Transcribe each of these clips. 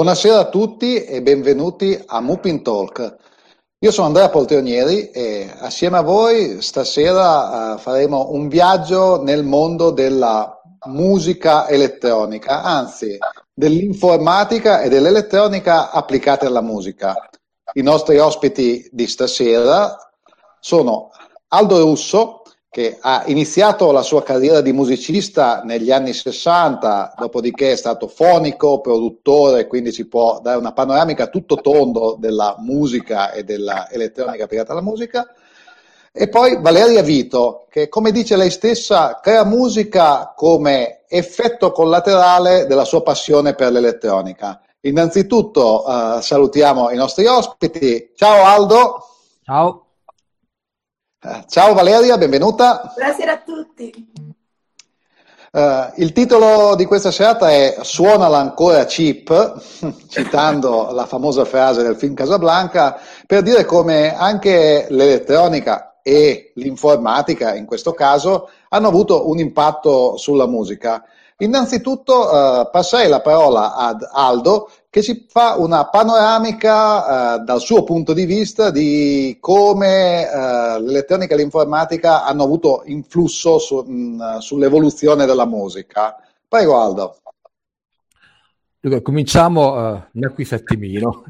Buonasera a tutti e benvenuti a Mupin Talk. Io sono Andrea Poltrionieri e assieme a voi stasera uh, faremo un viaggio nel mondo della musica elettronica, anzi dell'informatica e dell'elettronica applicate alla musica. I nostri ospiti di stasera sono Aldo Russo, che ha iniziato la sua carriera di musicista negli anni 60, dopodiché è stato fonico, produttore, quindi si può dare una panoramica tutto tondo della musica e dell'elettronica applicata alla musica. E poi Valeria Vito, che come dice lei stessa, crea musica come effetto collaterale della sua passione per l'elettronica. Innanzitutto uh, salutiamo i nostri ospiti. Ciao Aldo. Ciao. Ciao Valeria, benvenuta. Buonasera a tutti. Uh, il titolo di questa serata è Suonala ancora cheap, citando la famosa frase del film Casablanca, per dire come anche l'elettronica e l'informatica, in questo caso, hanno avuto un impatto sulla musica. Innanzitutto uh, passerei la parola ad Aldo che ci fa una panoramica uh, dal suo punto di vista di come uh, l'elettronica e l'informatica hanno avuto influsso su, mh, sull'evoluzione della musica. Prego Aldo. Dunque, cominciamo uh, un acquistattimino,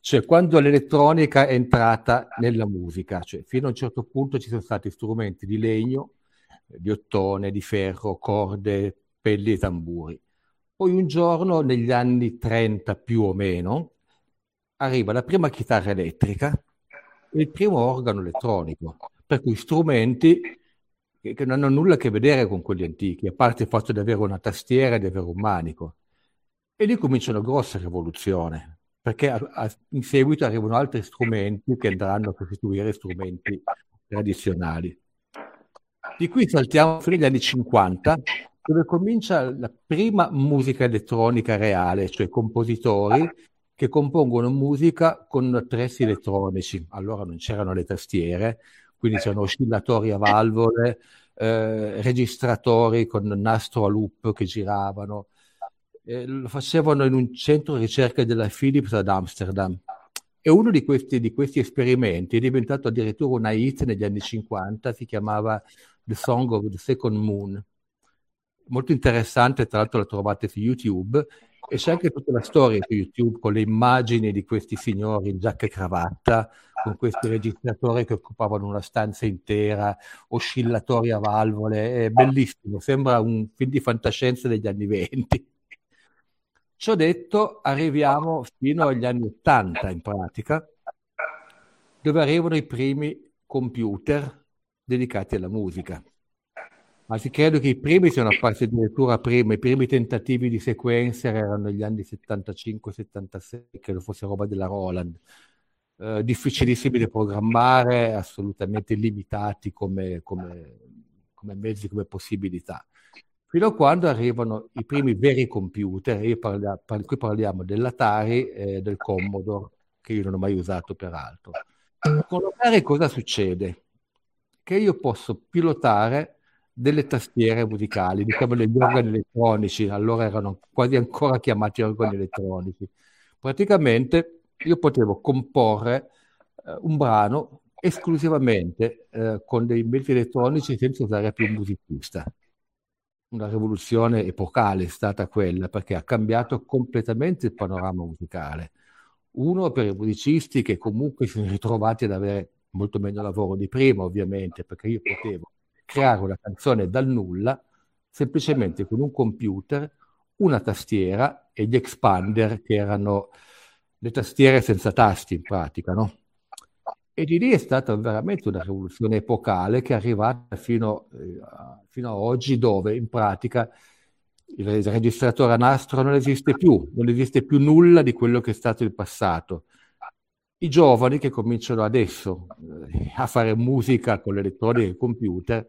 cioè quando l'elettronica è entrata nella musica, cioè fino a un certo punto ci sono stati strumenti di legno, di ottone, di ferro, corde, cappelli e tamburi. Poi un giorno, negli anni 30 più o meno, arriva la prima chitarra elettrica e il primo organo elettronico, per cui strumenti che non hanno nulla a che vedere con quelli antichi, a parte il fatto di avere una tastiera e di avere un manico. E lì comincia una grossa rivoluzione, perché a, a, in seguito arrivano altri strumenti che andranno a sostituire strumenti tradizionali. Di qui saltiamo fino agli anni 50, dove comincia la prima musica elettronica reale, cioè compositori che compongono musica con attrezzi elettronici. Allora non c'erano le tastiere, quindi c'erano oscillatori a valvole, eh, registratori con nastro a loop che giravano. Eh, lo facevano in un centro ricerca della Philips ad Amsterdam. E uno di questi, di questi esperimenti è diventato addirittura una hit negli anni 50, si chiamava The Song of the Second Moon molto interessante, tra l'altro la trovate su YouTube e c'è anche tutta la storia su YouTube con le immagini di questi signori in giacca e cravatta, con questi registratori che occupavano una stanza intera, oscillatori a valvole, è bellissimo, sembra un film di fantascienza degli anni venti. Ciò detto, arriviamo fino agli anni Ottanta in pratica, dove arrivano i primi computer dedicati alla musica. Anzi, credo che i primi siano apparsi addirittura prima, i primi tentativi di sequencer erano negli anni 75-76, credo fosse roba della Roland. Eh, difficilissimi da programmare, assolutamente limitati come, come, come, mezzi, come possibilità. Fino a quando arrivano i primi veri computer, io parla, par- qui parliamo dell'Atari e del Commodore, che io non ho mai usato peraltro. Con l'Atari cosa succede? Che io posso pilotare delle tastiere musicali, diciamo degli organi elettronici, allora erano quasi ancora chiamati organi elettronici. Praticamente io potevo comporre eh, un brano esclusivamente eh, con dei mezzi elettronici senza usare più un musicista. Una rivoluzione epocale è stata quella perché ha cambiato completamente il panorama musicale. Uno per i musicisti che comunque si sono ritrovati ad avere molto meno lavoro di prima, ovviamente, perché io potevo creare una canzone dal nulla semplicemente con un computer, una tastiera e gli expander che erano le tastiere senza tasti in pratica, no? E di lì è stata veramente una rivoluzione epocale che è arrivata fino, eh, fino a oggi dove in pratica il registratore a nastro non esiste più, non esiste più nulla di quello che è stato il passato. I giovani che cominciano adesso eh, a fare musica con l'elettronica e il computer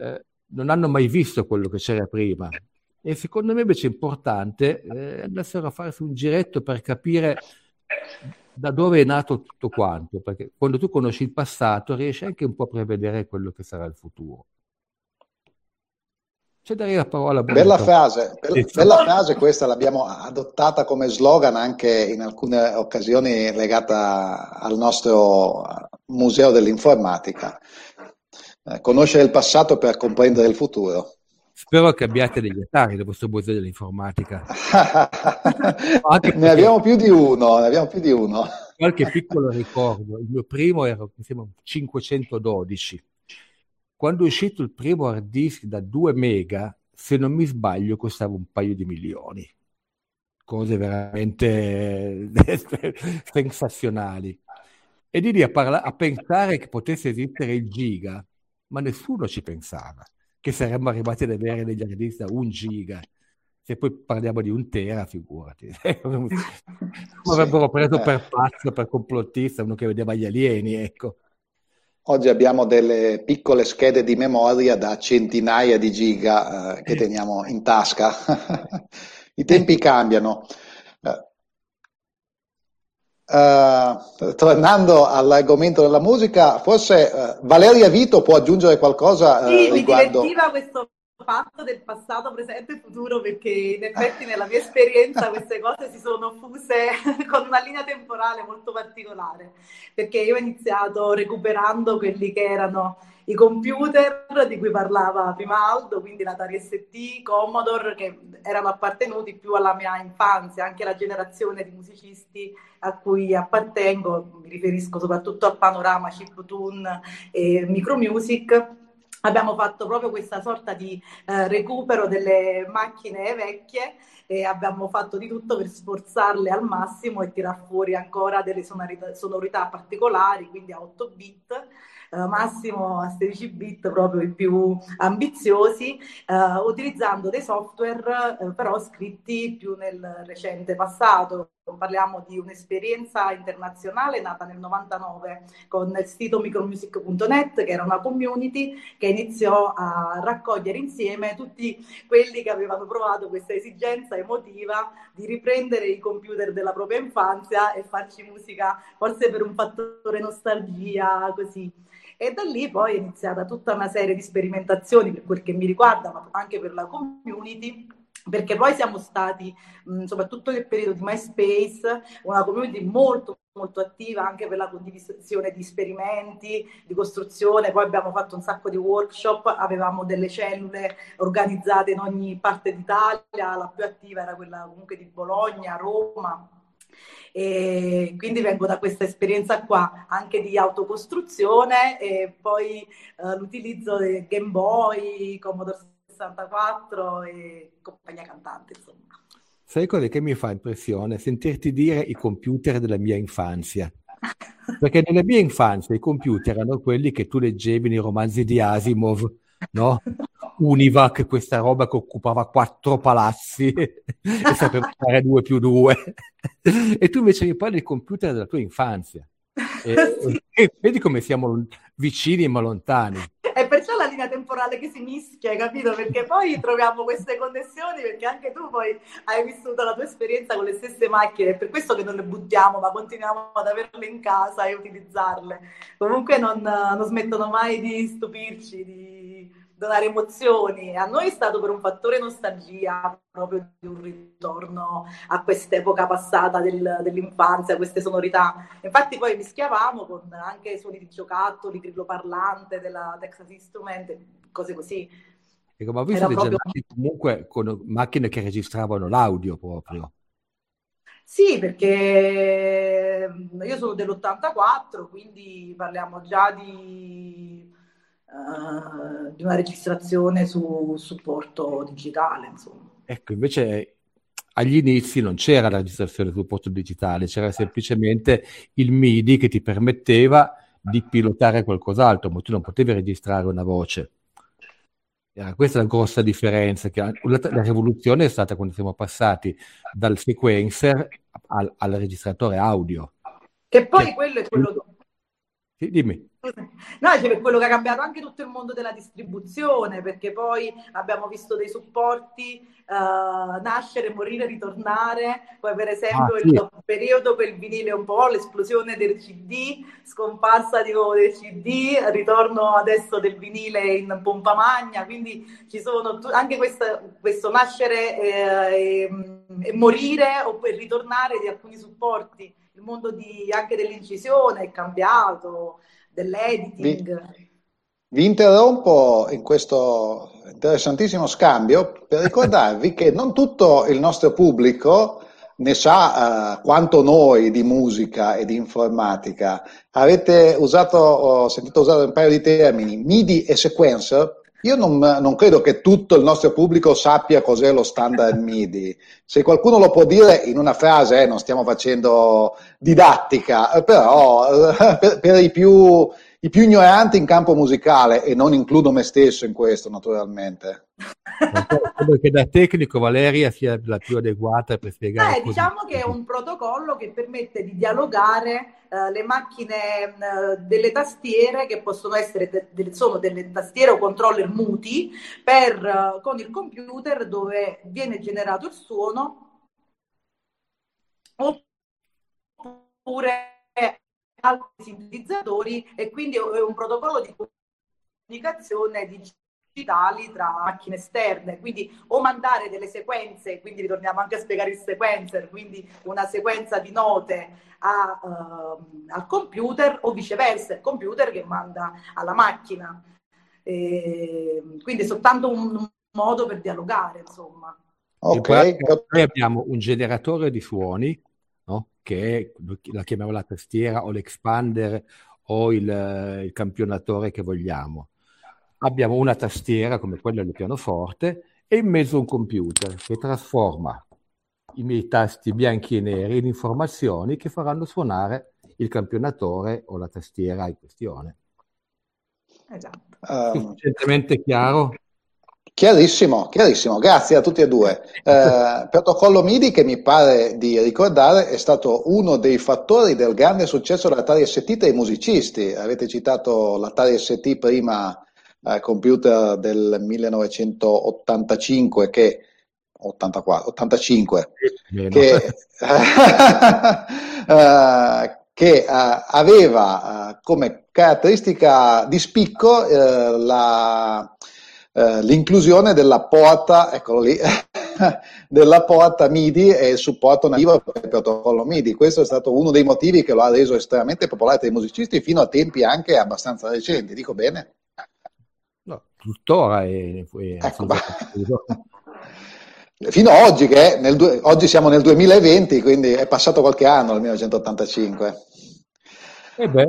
eh, non hanno mai visto quello che c'era prima. E secondo me invece è importante eh, andassero a farsi un giretto per capire da dove è nato tutto quanto, perché quando tu conosci il passato riesci anche un po' a prevedere quello che sarà il futuro. C'è da dire la parola Bella frase, bella, bella frase questa, l'abbiamo adottata come slogan anche in alcune occasioni legata al nostro Museo dell'Informatica. Eh, conoscere il passato per comprendere il futuro. Spero che abbiate degli attari da questo museo dell'informatica. ne abbiamo più di uno, ne abbiamo più di uno. Qualche piccolo ricordo, il mio primo era, mi sembra, 512 quando è uscito il primo hard disk da 2 mega, se non mi sbaglio, costava un paio di milioni. Cose veramente sensazionali. E di lì a, parla- a pensare che potesse esistere il giga, ma nessuno ci pensava che saremmo arrivati ad avere degli hard disk da un giga. Se poi parliamo di un tera, figurati. Come avrebbero preso per pazzo, per complottista, uno che vedeva gli alieni, ecco. Oggi abbiamo delle piccole schede di memoria da centinaia di giga eh, che teniamo in tasca. I tempi cambiano. Uh, tornando all'argomento della musica, forse uh, Valeria Vito può aggiungere qualcosa uh, sì, riguardo... mi divertiva questo fatto del passato, presente e futuro perché in effetti nella mia esperienza queste cose si sono fuse con una linea temporale molto particolare perché io ho iniziato recuperando quelli che erano i computer di cui parlava prima Aldo, quindi l'Atari ST, Commodore, che erano appartenuti più alla mia infanzia, anche la generazione di musicisti a cui appartengo, mi riferisco soprattutto al panorama chiptune e micromusic abbiamo fatto proprio questa sorta di eh, recupero delle macchine vecchie e abbiamo fatto di tutto per sforzarle al massimo e tirar fuori ancora delle sonorità, sonorità particolari, quindi a 8 bit eh, massimo a 16 bit proprio i più ambiziosi, eh, utilizzando dei software eh, però scritti più nel recente passato. Parliamo di un'esperienza internazionale nata nel 99 con il sito micromusic.net, che era una community che iniziò a raccogliere insieme tutti quelli che avevano provato questa esigenza emotiva di riprendere i computer della propria infanzia e farci musica, forse per un fattore nostalgia, così. E da lì poi è iniziata tutta una serie di sperimentazioni per quel che mi riguarda, ma anche per la community perché poi siamo stati, mh, soprattutto nel periodo di MySpace, una community molto molto attiva anche per la condivisione di esperimenti, di costruzione, poi abbiamo fatto un sacco di workshop, avevamo delle cellule organizzate in ogni parte d'Italia, la più attiva era quella comunque di Bologna, Roma, e quindi vengo da questa esperienza qua anche di autocostruzione e poi eh, l'utilizzo del Game Boy, Commodore 64 e compagnia cantante insomma. Sai cosa che mi fa impressione? Sentirti dire i computer della mia infanzia. Perché nella mia infanzia i computer erano quelli che tu leggevi nei romanzi di Asimov, no? Univac, questa roba che occupava quattro palazzi e sapeva fare due più due. e tu invece mi parli del computer della tua infanzia. E, sì. e vedi come siamo vicini ma lontani. È perciò la linea temporale che si mischia, capito? Perché poi troviamo queste connessioni, perché anche tu poi hai vissuto la tua esperienza con le stesse macchine, è per questo che non le buttiamo, ma continuiamo ad averle in casa e utilizzarle. Comunque non, non smettono mai di stupirci, di donare emozioni. A noi è stato per un fattore nostalgia proprio di un ritorno a quest'epoca passata del, dell'infanzia, queste sonorità. Infatti poi mischiavamo con anche suoni di giocattoli, grillo parlante della Texas Instrument, cose così. Ecco, ma voi siete proprio... comunque con macchine che registravano l'audio proprio. Sì, perché io sono dell'84, quindi parliamo già di uh, di una registrazione su supporto digitale. Insomma. Ecco, invece agli inizi non c'era la registrazione su supporto digitale, c'era semplicemente il MIDI che ti permetteva di pilotare qualcos'altro, ma tu non potevi registrare una voce. Era questa la grossa differenza. Che la, la, rivoluzione è stata quando siamo passati dal sequencer al, al registratore audio. Che poi che, quello è quello. Sì, dimmi No, c'è quello che ha cambiato anche tutto il mondo della distribuzione, perché poi abbiamo visto dei supporti uh, nascere, morire, ritornare. Poi, per esempio, ah, sì. il periodo per il vinile un po' l'esplosione del CD, scomparsa di nuovo del CD, ritorno adesso del vinile in pompa magna. Quindi ci sono t- anche questa, questo nascere eh, e, e morire o per ritornare di alcuni supporti. Il mondo di, anche dell'incisione è cambiato, dell'editing. Vi, vi interrompo in questo interessantissimo scambio per ricordarvi che non tutto il nostro pubblico ne sa uh, quanto noi di musica e di informatica. Avete usato, ho sentito usare un paio di termini, MIDI e sequencer. Io non, non, credo che tutto il nostro pubblico sappia cos'è lo standard MIDI. Se qualcuno lo può dire in una frase, eh, non stiamo facendo didattica, però per, per i più i più ignoranti in campo musicale e non includo me stesso in questo naturalmente. Credo che da tecnico Valeria sia la più adeguata per spiegare. Eh, diciamo che è un protocollo che permette di dialogare uh, le macchine uh, delle tastiere che possono essere de- de- sono delle tastiere o controller muti per, uh, con il computer dove viene generato il suono oppure altri sintetizzatori e quindi è un protocollo di comunicazione digitali tra macchine esterne, quindi o mandare delle sequenze, quindi ritorniamo anche a spiegare il sequencer, quindi una sequenza di note a, uh, al computer o viceversa, il computer che manda alla macchina. E, quindi è soltanto un modo per dialogare, insomma. Ok. Noi abbiamo un generatore di suoni che la chiamiamo la tastiera o l'expander o il, il campionatore che vogliamo. Abbiamo una tastiera come quella del pianoforte e in mezzo un computer che trasforma i miei tasti bianchi e neri in informazioni che faranno suonare il campionatore o la tastiera in questione. Esatto. Um, Sufficientemente chiaro? Chiarissimo, chiarissimo, grazie a tutti e due. Eh, protocollo MIDI che mi pare di ricordare è stato uno dei fattori del grande successo dell'Atari ST tra i musicisti. Avete citato l'Atari ST prima, eh, computer del 1985 che 84, 85 che, eh, che aveva uh, come caratteristica di spicco uh, la, eh, l'inclusione della porta, eccolo lì, della porta MIDI e il supporto nativo per il protocollo MIDI. Questo è stato uno dei motivi che lo ha reso estremamente popolare tra i musicisti fino a tempi anche abbastanza recenti, dico bene? No, tuttora è, è ecco, Fino ad oggi, che nel, oggi siamo nel 2020, quindi è passato qualche anno dal 1985. E eh beh,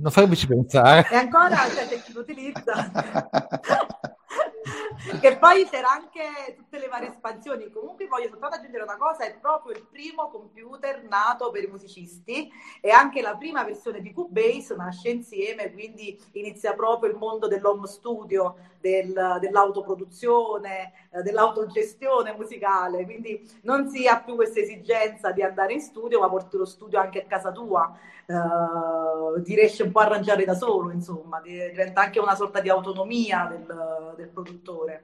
non farmici pensare. E ancora c'è chi lo utilizza. che poi c'era anche tutte le varie espansioni. Comunque voglio soltanto aggiungere una cosa, è proprio il primo computer nato per i musicisti e anche la prima versione di Cubase nasce insieme, quindi inizia proprio il mondo dell'home studio, del, dell'autoproduzione, eh, dell'autogestione musicale, quindi non si ha più questa esigenza di andare in studio, ma porti lo studio anche a casa tua. Uh, ti riesce un po' a arrangiare da solo, insomma, diventa anche una sorta di autonomia del, del produttore.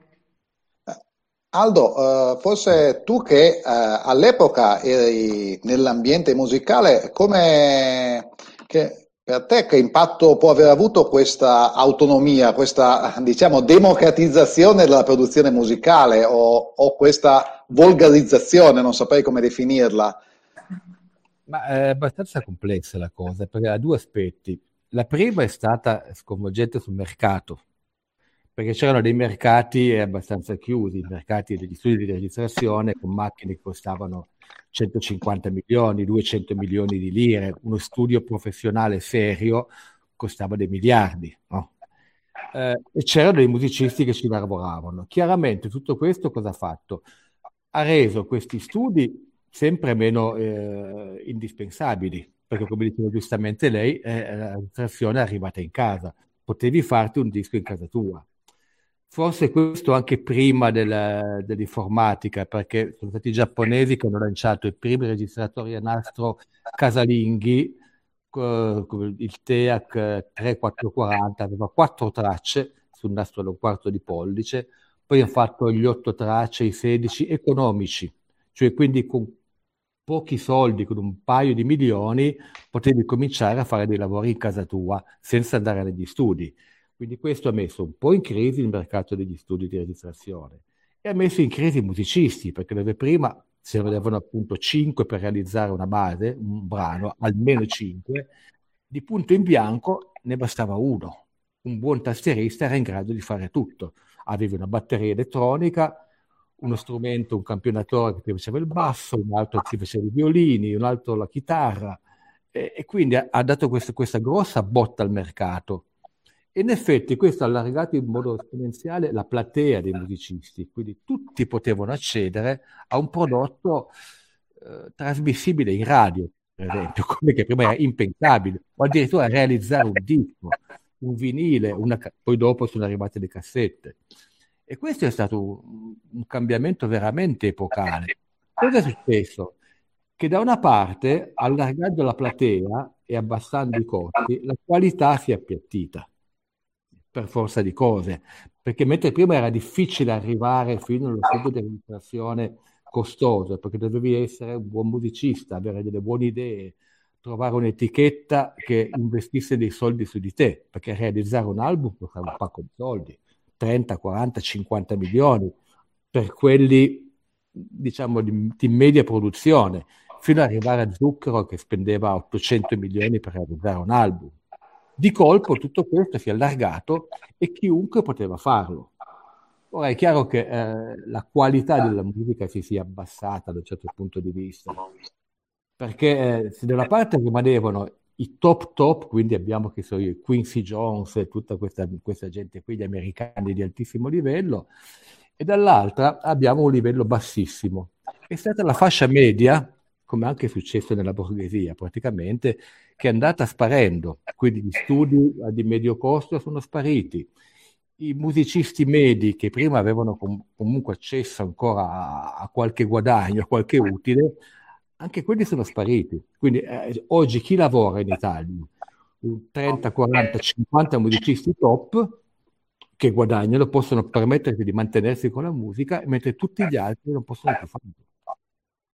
Aldo, uh, forse tu che uh, all'epoca eri nell'ambiente musicale, come per te che impatto può aver avuto questa autonomia, questa diciamo democratizzazione della produzione musicale o, o questa volgarizzazione, non saprei come definirla? Ma è abbastanza complessa la cosa perché ha due aspetti. La prima è stata sconvolgente sul mercato, perché c'erano dei mercati abbastanza chiusi, mercati degli studi di registrazione con macchine che costavano 150 milioni, 200 milioni di lire, uno studio professionale serio costava dei miliardi. No? Eh, e c'erano dei musicisti che ci lavoravano. Chiaramente tutto questo cosa ha fatto? Ha reso questi studi sempre meno eh, indispensabili, perché come diceva giustamente lei, eh, la registrazione è arrivata in casa, potevi farti un disco in casa tua. Forse questo anche prima della, dell'informatica, perché sono stati i giapponesi che hanno lanciato i primi registratori a nastro casalinghi il TEAC 3440 aveva quattro tracce sul nastro da un quarto di pollice, poi hanno fatto gli otto tracce, i 16 economici, cioè quindi con pochi soldi, con un paio di milioni, potevi cominciare a fare dei lavori in casa tua senza andare negli studi. Quindi questo ha messo un po' in crisi il mercato degli studi di registrazione e ha messo in crisi i musicisti, perché dove prima se ne avevano appunto 5 per realizzare una base, un brano, almeno 5, di punto in bianco ne bastava uno. Un buon tastierista era in grado di fare tutto. Aveva una batteria elettronica, uno strumento, un campionatore che faceva il basso, un altro che faceva i violini, un altro la chitarra. E, e quindi ha, ha dato questo, questa grossa botta al mercato. In effetti questo ha allargato in modo esponenziale la platea dei musicisti, quindi tutti potevano accedere a un prodotto eh, trasmissibile in radio, per esempio, come che prima era impensabile, o addirittura realizzare un disco, un vinile, una, poi dopo sono arrivate le cassette. E questo è stato un, cambiamento veramente epocale. Cosa è successo? Che da una parte, allargando la platea e abbassando i costi, la qualità si è appiattita per forza di cose, perché mentre prima era difficile arrivare fino allo studio di registrazione costoso, perché dovevi essere un buon musicista, avere delle buone idee, trovare un'etichetta che investisse dei soldi su di te, perché realizzare un album costava un pacco di soldi, 30, 40, 50 milioni, per quelli diciamo di, di media produzione, fino ad arrivare a Zucchero che spendeva 800 milioni per realizzare un album. Di colpo tutto questo si è allargato e chiunque poteva farlo. Ora è chiaro che eh, la qualità della musica si sia abbassata da un certo punto di vista, perché eh, se da una parte rimanevano i top top, quindi abbiamo che so Quincy Jones e tutta questa, questa gente qui, gli americani di altissimo livello, e dall'altra abbiamo un livello bassissimo. È stata la fascia media come anche è successo nella borghesia praticamente, che è andata sparendo. Quindi gli studi di medio costo sono spariti. I musicisti medi che prima avevano com- comunque accesso ancora a-, a, qualche guadagno, a qualche utile, anche quelli sono spariti. Quindi eh, oggi chi lavora in Italia? 30, 40, 50 musicisti top che guadagnano, possono permettersi di mantenersi con la musica, mentre tutti gli altri non possono più farlo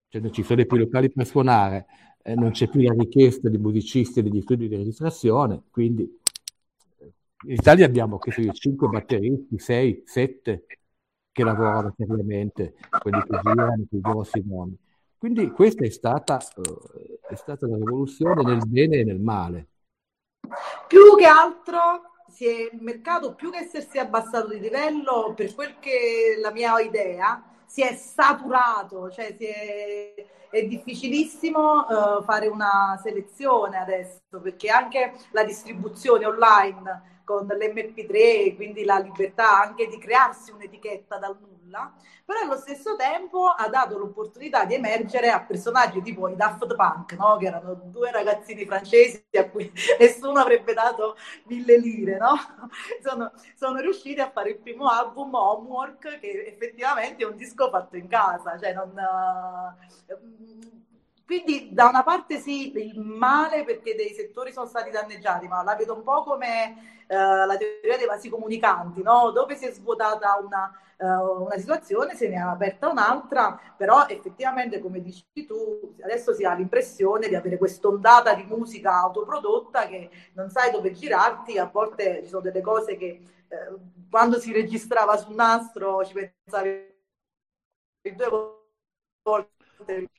cioè non ci sono più locali per suonare, eh, non c'è più la richiesta di musicisti degli studi di registrazione, quindi eh, in Italia abbiamo che io, 5 batteristi, 6, 7 che lavorano seriamente, quelli che girano, i grossi nomi. Quindi questa è stata, uh, è stata una rivoluzione nel bene e nel male. Più che altro è, il mercato, più che essersi abbassato di livello, per quel che la mia idea, si è saturato, cioè si è, è difficilissimo uh, fare una selezione adesso perché anche la distribuzione online con l'MP3, quindi la libertà anche di crearsi un'etichetta dal nulla, però allo stesso tempo ha dato l'opportunità di emergere a personaggi tipo i Daft Punk, no? che erano due ragazzini francesi a cui nessuno avrebbe dato mille lire, no? sono, sono riusciti a fare il primo album Homework, che effettivamente è un disco fatto in casa, cioè non... Uh, quindi da una parte sì, il male perché dei settori sono stati danneggiati, ma la vedo un po' come eh, la teoria dei vasi comunicanti, no? dove si è svuotata una, uh, una, situazione, se ne è aperta un'altra, però effettivamente come dici tu, adesso si ha l'impressione di avere quest'ondata di musica autoprodotta che non sai dove girarti, a volte ci sono delle cose che eh, quando si registrava sul nastro ci pensavi due volte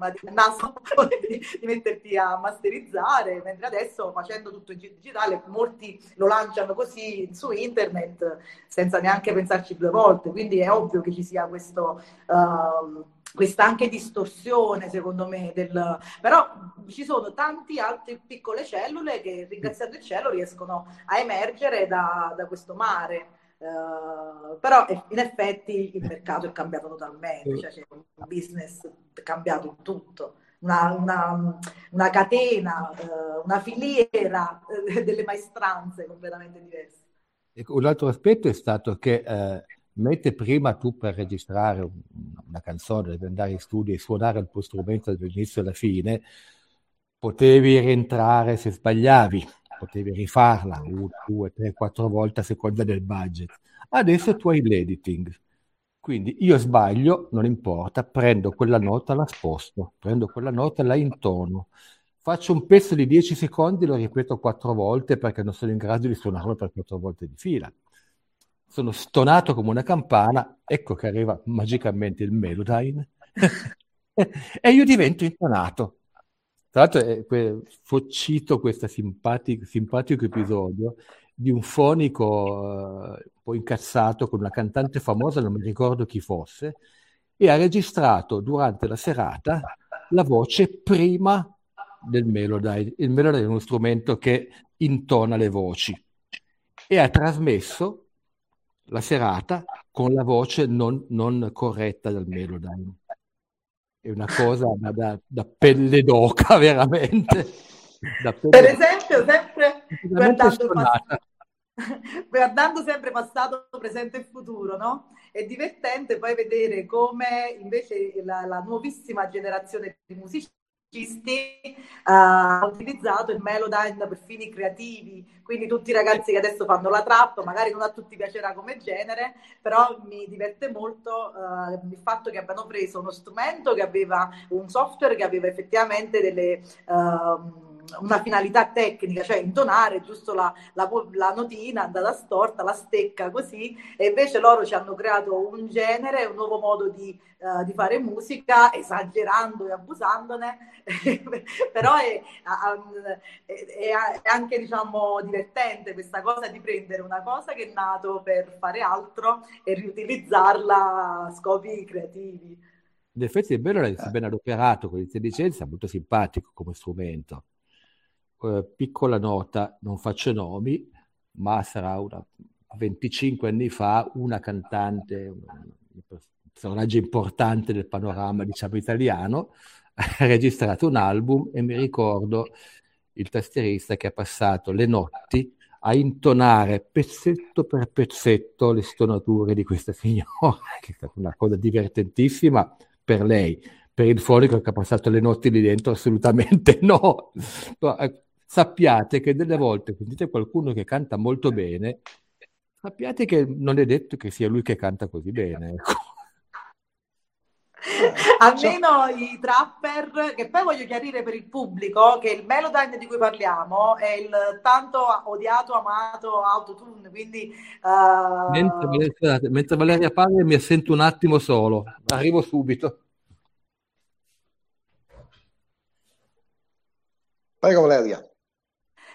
ma di, naso, di, di, metterti a masterizzare, mentre adesso facendo tutto in digitale molti lo lanciano così su internet senza neanche pensarci due volte, quindi è ovvio che ci sia questo... Uh, questa anche distorsione secondo me del... però ci sono tanti altre piccole cellule che ringraziando il cielo riescono a emergere da, da questo mare Uh, però in effetti il mercato è cambiato totalmente, cioè c'è un business cambiato in tutto, una, una, una catena, uh, una filiera uh, delle maestranze completamente diverse. Ecco, un altro aspetto è stato che eh, mentre prima tu per registrare un, una canzone devi andare in studio e suonare il tuo strumento dall'inizio alla fine, potevi rientrare se sbagliavi, potevi rifarla una, due, tre, quattro volte a seconda del budget. Adesso tu hai l'editing. Quindi io sbaglio, non importa, prendo quella nota, la sposto, prendo quella nota, la intono. Faccio un pezzo di 10 secondi, lo ripeto quattro volte perché non sono in grado di suonarlo per quattro volte di fila. Sono stonato come una campana, ecco che arriva magicamente il Melodyne e io divento intonato. Tra l'altro eh, cito questo simpatico, simpatico episodio di un fonico eh, un po' incazzato con una cantante famosa, non mi ricordo chi fosse, e ha registrato durante la serata la voce prima del Melodyne. Il Melodyne è uno strumento che intona le voci e ha trasmesso la serata con la voce non, non corretta del Melodyne è una cosa da, da, pelle d'oca, veramente. Pelle per esempio, sempre guardando, passato, guardando sempre passato, presente e futuro, no? È divertente poi vedere come invece la, la nuovissima generazione di musicisti ha utilizzato il Melodyne per fini creativi, quindi tutti i ragazzi che adesso fanno la trap, magari non a tutti piacerà come genere, però mi diverte molto uh, il fatto che abbiano preso uno strumento che aveva un software che aveva effettivamente delle... Uh, una finalità tecnica, cioè intonare giusto la, la, la, notina andata storta, la stecca così, e invece loro ci hanno creato un genere, un nuovo modo di, uh, di fare musica, esagerando e abusandone, però è, è, è, anche diciamo divertente questa cosa di prendere una cosa che è nato per fare altro e riutilizzarla a scopi creativi. In effetti è bello è ben adoperato con l'intelligenza, molto simpatico come strumento eh, piccola nota, non faccio nomi, ma sarà una, 25 anni fa una cantante, un personaggio importante del panorama diciamo italiano, ha registrato un album e mi ricordo il tastierista che ha passato le notti a intonare pezzetto per pezzetto le stonature di questa signora, che è stata una cosa divertentissima per lei. Per il fonico che ha passato le notti lì dentro, assolutamente no. Sappiate che delle volte sentite qualcuno che canta molto bene, sappiate che non è detto che sia lui che canta così bene. Ecco. Almeno i trapper, che poi voglio chiarire per il pubblico che il Melodyne di cui parliamo è il tanto odiato, amato autotune, quindi... Uh... Mentre, mentre Valeria parla mi assento un attimo solo, arrivo subito. Prego Valeria.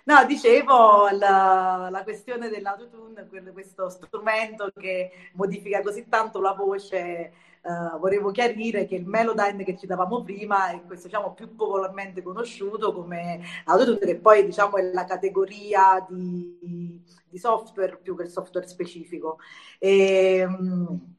No, dicevo la, la questione dell'autotune, questo strumento che modifica così tanto la voce. Uh, volevo chiarire che il Melodyne che citavamo prima è questo diciamo, più popolarmente conosciuto come autotune, che poi diciamo, è la categoria di, di software più che il software specifico. E, um,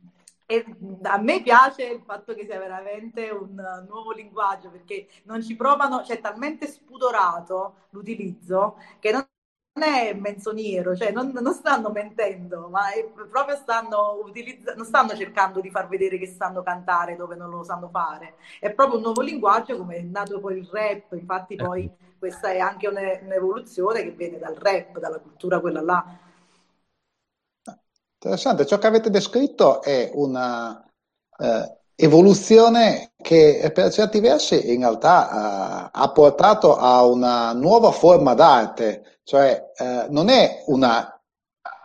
e a me piace il fatto che sia veramente un nuovo linguaggio perché non ci provano, c'è cioè, talmente spudorato l'utilizzo che non è menzognero, cioè non, non stanno mentendo, ma proprio stanno, utilizz- non stanno cercando di far vedere che sanno cantare dove non lo sanno fare. È proprio un nuovo linguaggio come è nato poi il rap, infatti poi questa è anche un'evoluzione che viene dal rap, dalla cultura quella là Interessante, ciò che avete descritto è una eh, evoluzione che per certi versi in realtà eh, ha portato a una nuova forma d'arte, cioè eh, non è una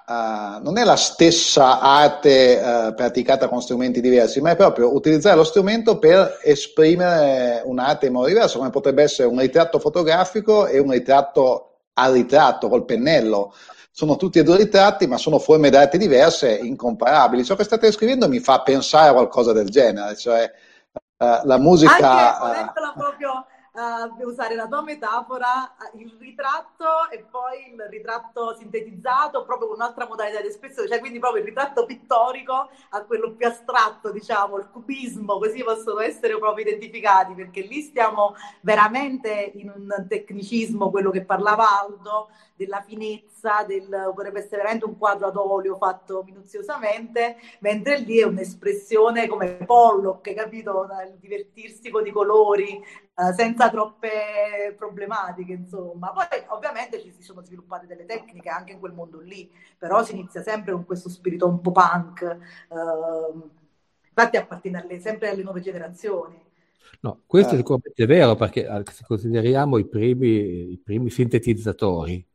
Uh, non è la stessa arte uh, praticata con strumenti diversi, ma è proprio utilizzare lo strumento per esprimere un'arte in modo diverso, come potrebbe essere un ritratto fotografico e un ritratto a ritratto col pennello sono tutti e due ritratti, ma sono forme d'arte diverse, incomparabili. Ciò che state descrivendo mi fa pensare a qualcosa del genere, cioè uh, la musica... Anche, uh, proprio uh, usare la tua metafora, il ritratto e poi il ritratto sintetizzato proprio con un'altra modalità di espressione, cioè quindi proprio il ritratto pittorico a quello più astratto, diciamo, il cubismo, così possono essere proprio identificati, perché lì stiamo veramente in un tecnicismo, quello che parlava Aldo, della finezza, del, potrebbe essere veramente un quadro ad olio fatto minuziosamente, mentre lì è un'espressione come Pollock, capito? Il divertirsi con i colori, eh, senza troppe problematiche, insomma. Poi ovviamente ci si sono sviluppate delle tecniche anche in quel mondo lì, però si inizia sempre con questo spirito un po' punk. Eh, infatti appartiene alle, sempre alle nuove generazioni. No, questo eh. sicuramente è vero perché eh, se consideriamo i primi, i primi sintetizzatori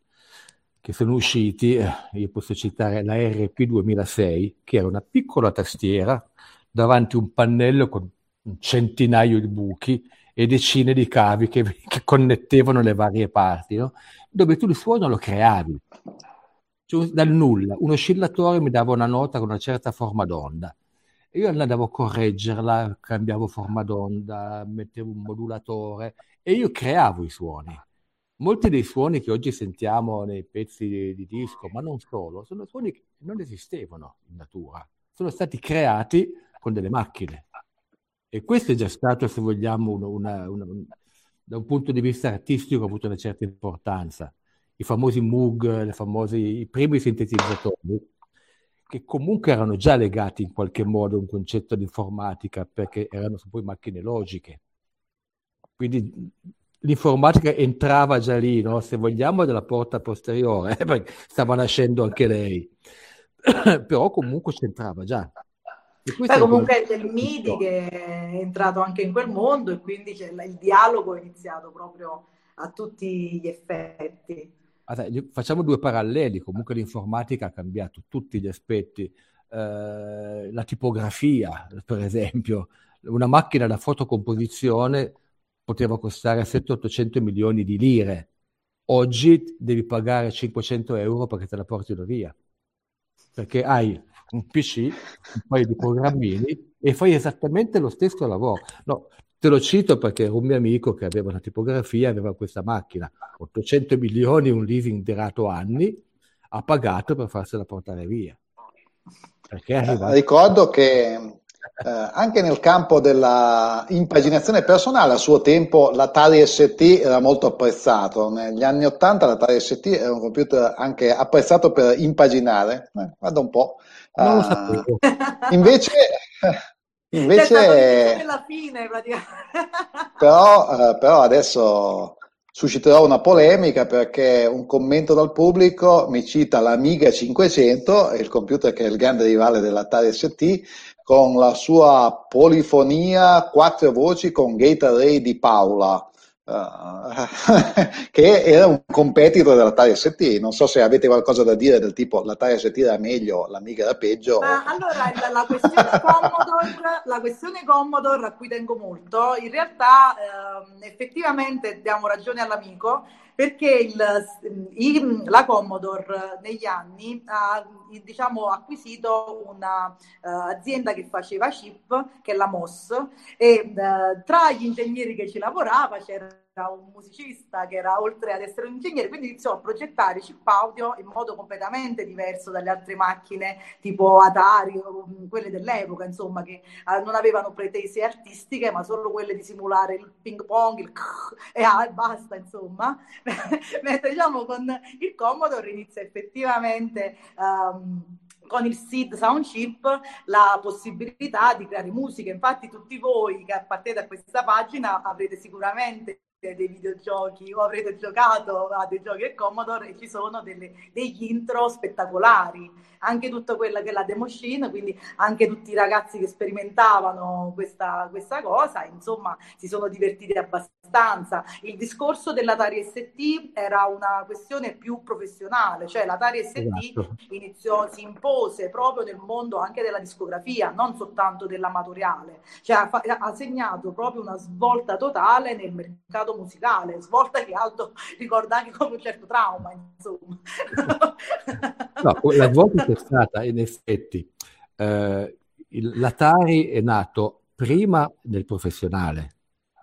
che sono usciti, eh, io posso citare la RP 2006, che era una piccola tastiera davanti a un pannello con un centinaio di buchi e decine di cavi che, che connettevano le varie parti, no? dove tu il suono lo creavi. Cioè, dal nulla, un oscillatore mi dava una nota con una certa forma d'onda io andavo a correggerla, cambiavo forma d'onda, mettevo un modulatore e io creavo i suoni. Molti dei suoni che oggi sentiamo nei pezzi di, di disco, ma non solo, sono suoni che non esistevano in natura, sono stati creati con delle macchine. E questo è già stato, se vogliamo, una, una, una, da un punto di vista artistico, ha avuto una certa importanza. I famosi Moog, famosi, i primi sintetizzatori che comunque erano già legati in qualche modo a un concetto di informatica perché erano poi macchine logiche. Quindi l'informatica entrava già lì, no? se vogliamo, dalla porta posteriore, perché stava nascendo anche lei, però comunque c'entrava già. Beh, comunque è del MIDI che è entrato anche in quel mondo e quindi il dialogo è iniziato proprio a tutti gli effetti. Facciamo due paralleli, comunque l'informatica ha cambiato tutti gli aspetti, eh, la tipografia per esempio, una macchina da fotocomposizione poteva costare 700-800 milioni di lire, oggi devi pagare 500 euro perché te la portino via, perché hai un PC, un paio di programmini e fai esattamente lo stesso lavoro. No, Te lo cito perché era un mio amico che aveva una tipografia, aveva questa macchina, 800 milioni, un leasing durato anni, ha pagato per farsela portare via. Ricordo che eh, anche nel campo della impaginazione personale a suo tempo l'Atari ST era molto apprezzato. Negli anni 80 l'Atari ST era un computer anche apprezzato per impaginare. Eh, guarda un po'. Non lo sapevo. invece Invece, la fine, però, eh, però adesso susciterò una polemica perché un commento dal pubblico mi cita l'Amiga 500, il computer che è il grande rivale dell'Atari ST, con la sua polifonia quattro voci con Array di Paula. Uh, che era un competitor dell'Atari ST. Non so se avete qualcosa da dire del tipo l'Atari ST era meglio, l'Amiga era peggio. Ma allora la, la, questione Commodore, la questione Commodore a cui tengo molto, in realtà eh, effettivamente diamo ragione all'amico perché il, il, la Commodore negli anni ha diciamo, acquisito un'azienda uh, che faceva chip, che è la MOS, e uh, tra gli ingegneri che ci lavorava c'era un musicista che era oltre ad essere un ingegnere, quindi iniziò a progettare chip audio in modo completamente diverso dalle altre macchine tipo Atari mm, quelle dell'epoca, insomma, che uh, non avevano pretese artistiche, ma solo quelle di simulare il ping pong, il e, ah, e basta, insomma. Mentre diciamo con il Commodore inizia effettivamente um, con il SID Sound Chip la possibilità di creare musica. Infatti tutti voi che appartenete a questa pagina avrete sicuramente dei videogiochi o avrete giocato a dei giochi e Commodore e ci sono delle, degli intro spettacolari anche tutta quella che è la demo machine quindi anche tutti i ragazzi che sperimentavano questa, questa cosa insomma si sono divertiti abbastanza il discorso dell'Atari ST era una questione più professionale cioè l'Atari ST esatto. iniziò, si impose proprio nel mondo anche della discografia non soltanto dell'amatoriale cioè ha, ha segnato proprio una svolta totale nel mercato musicale, svolta che Aldo ricorda anche come un certo trauma, insomma. no, la svolta stata, in effetti. Eh, L'Atari è nato prima del professionale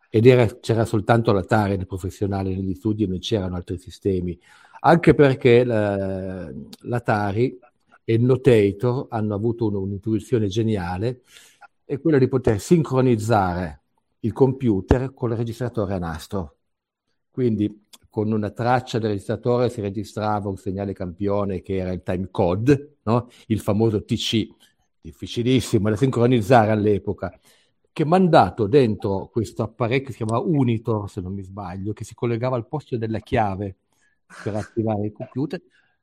ed era, c'era soltanto l'Atari nel professionale, negli studi non c'erano altri sistemi, anche perché la, l'Atari e il Notator hanno avuto un'intuizione geniale, è quella di poter sincronizzare il computer con il registratore a nastro. Quindi con una traccia del registratore si registrava un segnale campione che era il time code, no? il famoso TC, difficilissimo da sincronizzare all'epoca, che mandato dentro questo apparecchio si chiamava Unitor, se non mi sbaglio, che si collegava al posto della chiave per attivare il computer,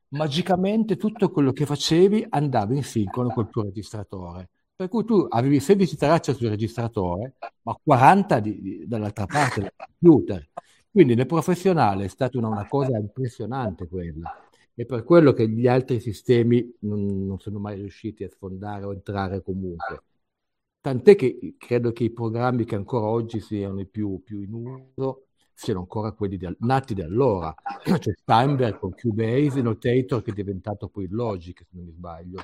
magicamente tutto quello che facevi andava in sincrono col tuo registratore. Per cui tu avevi 16 tracce sul registratore, ma 40 di, di, dall'altra parte del computer. Quindi nel professionale è stata una, una, cosa impressionante quella. E per quello che gli altri sistemi non, non sono mai riusciti a sfondare o entrare comunque. Tant'è che credo che i programmi che ancora oggi siano i più, più in uso siano ancora quelli di, nati da allora. C'è Steinberg con Cubase, Notator che è diventato poi Logic, se non mi sbaglio.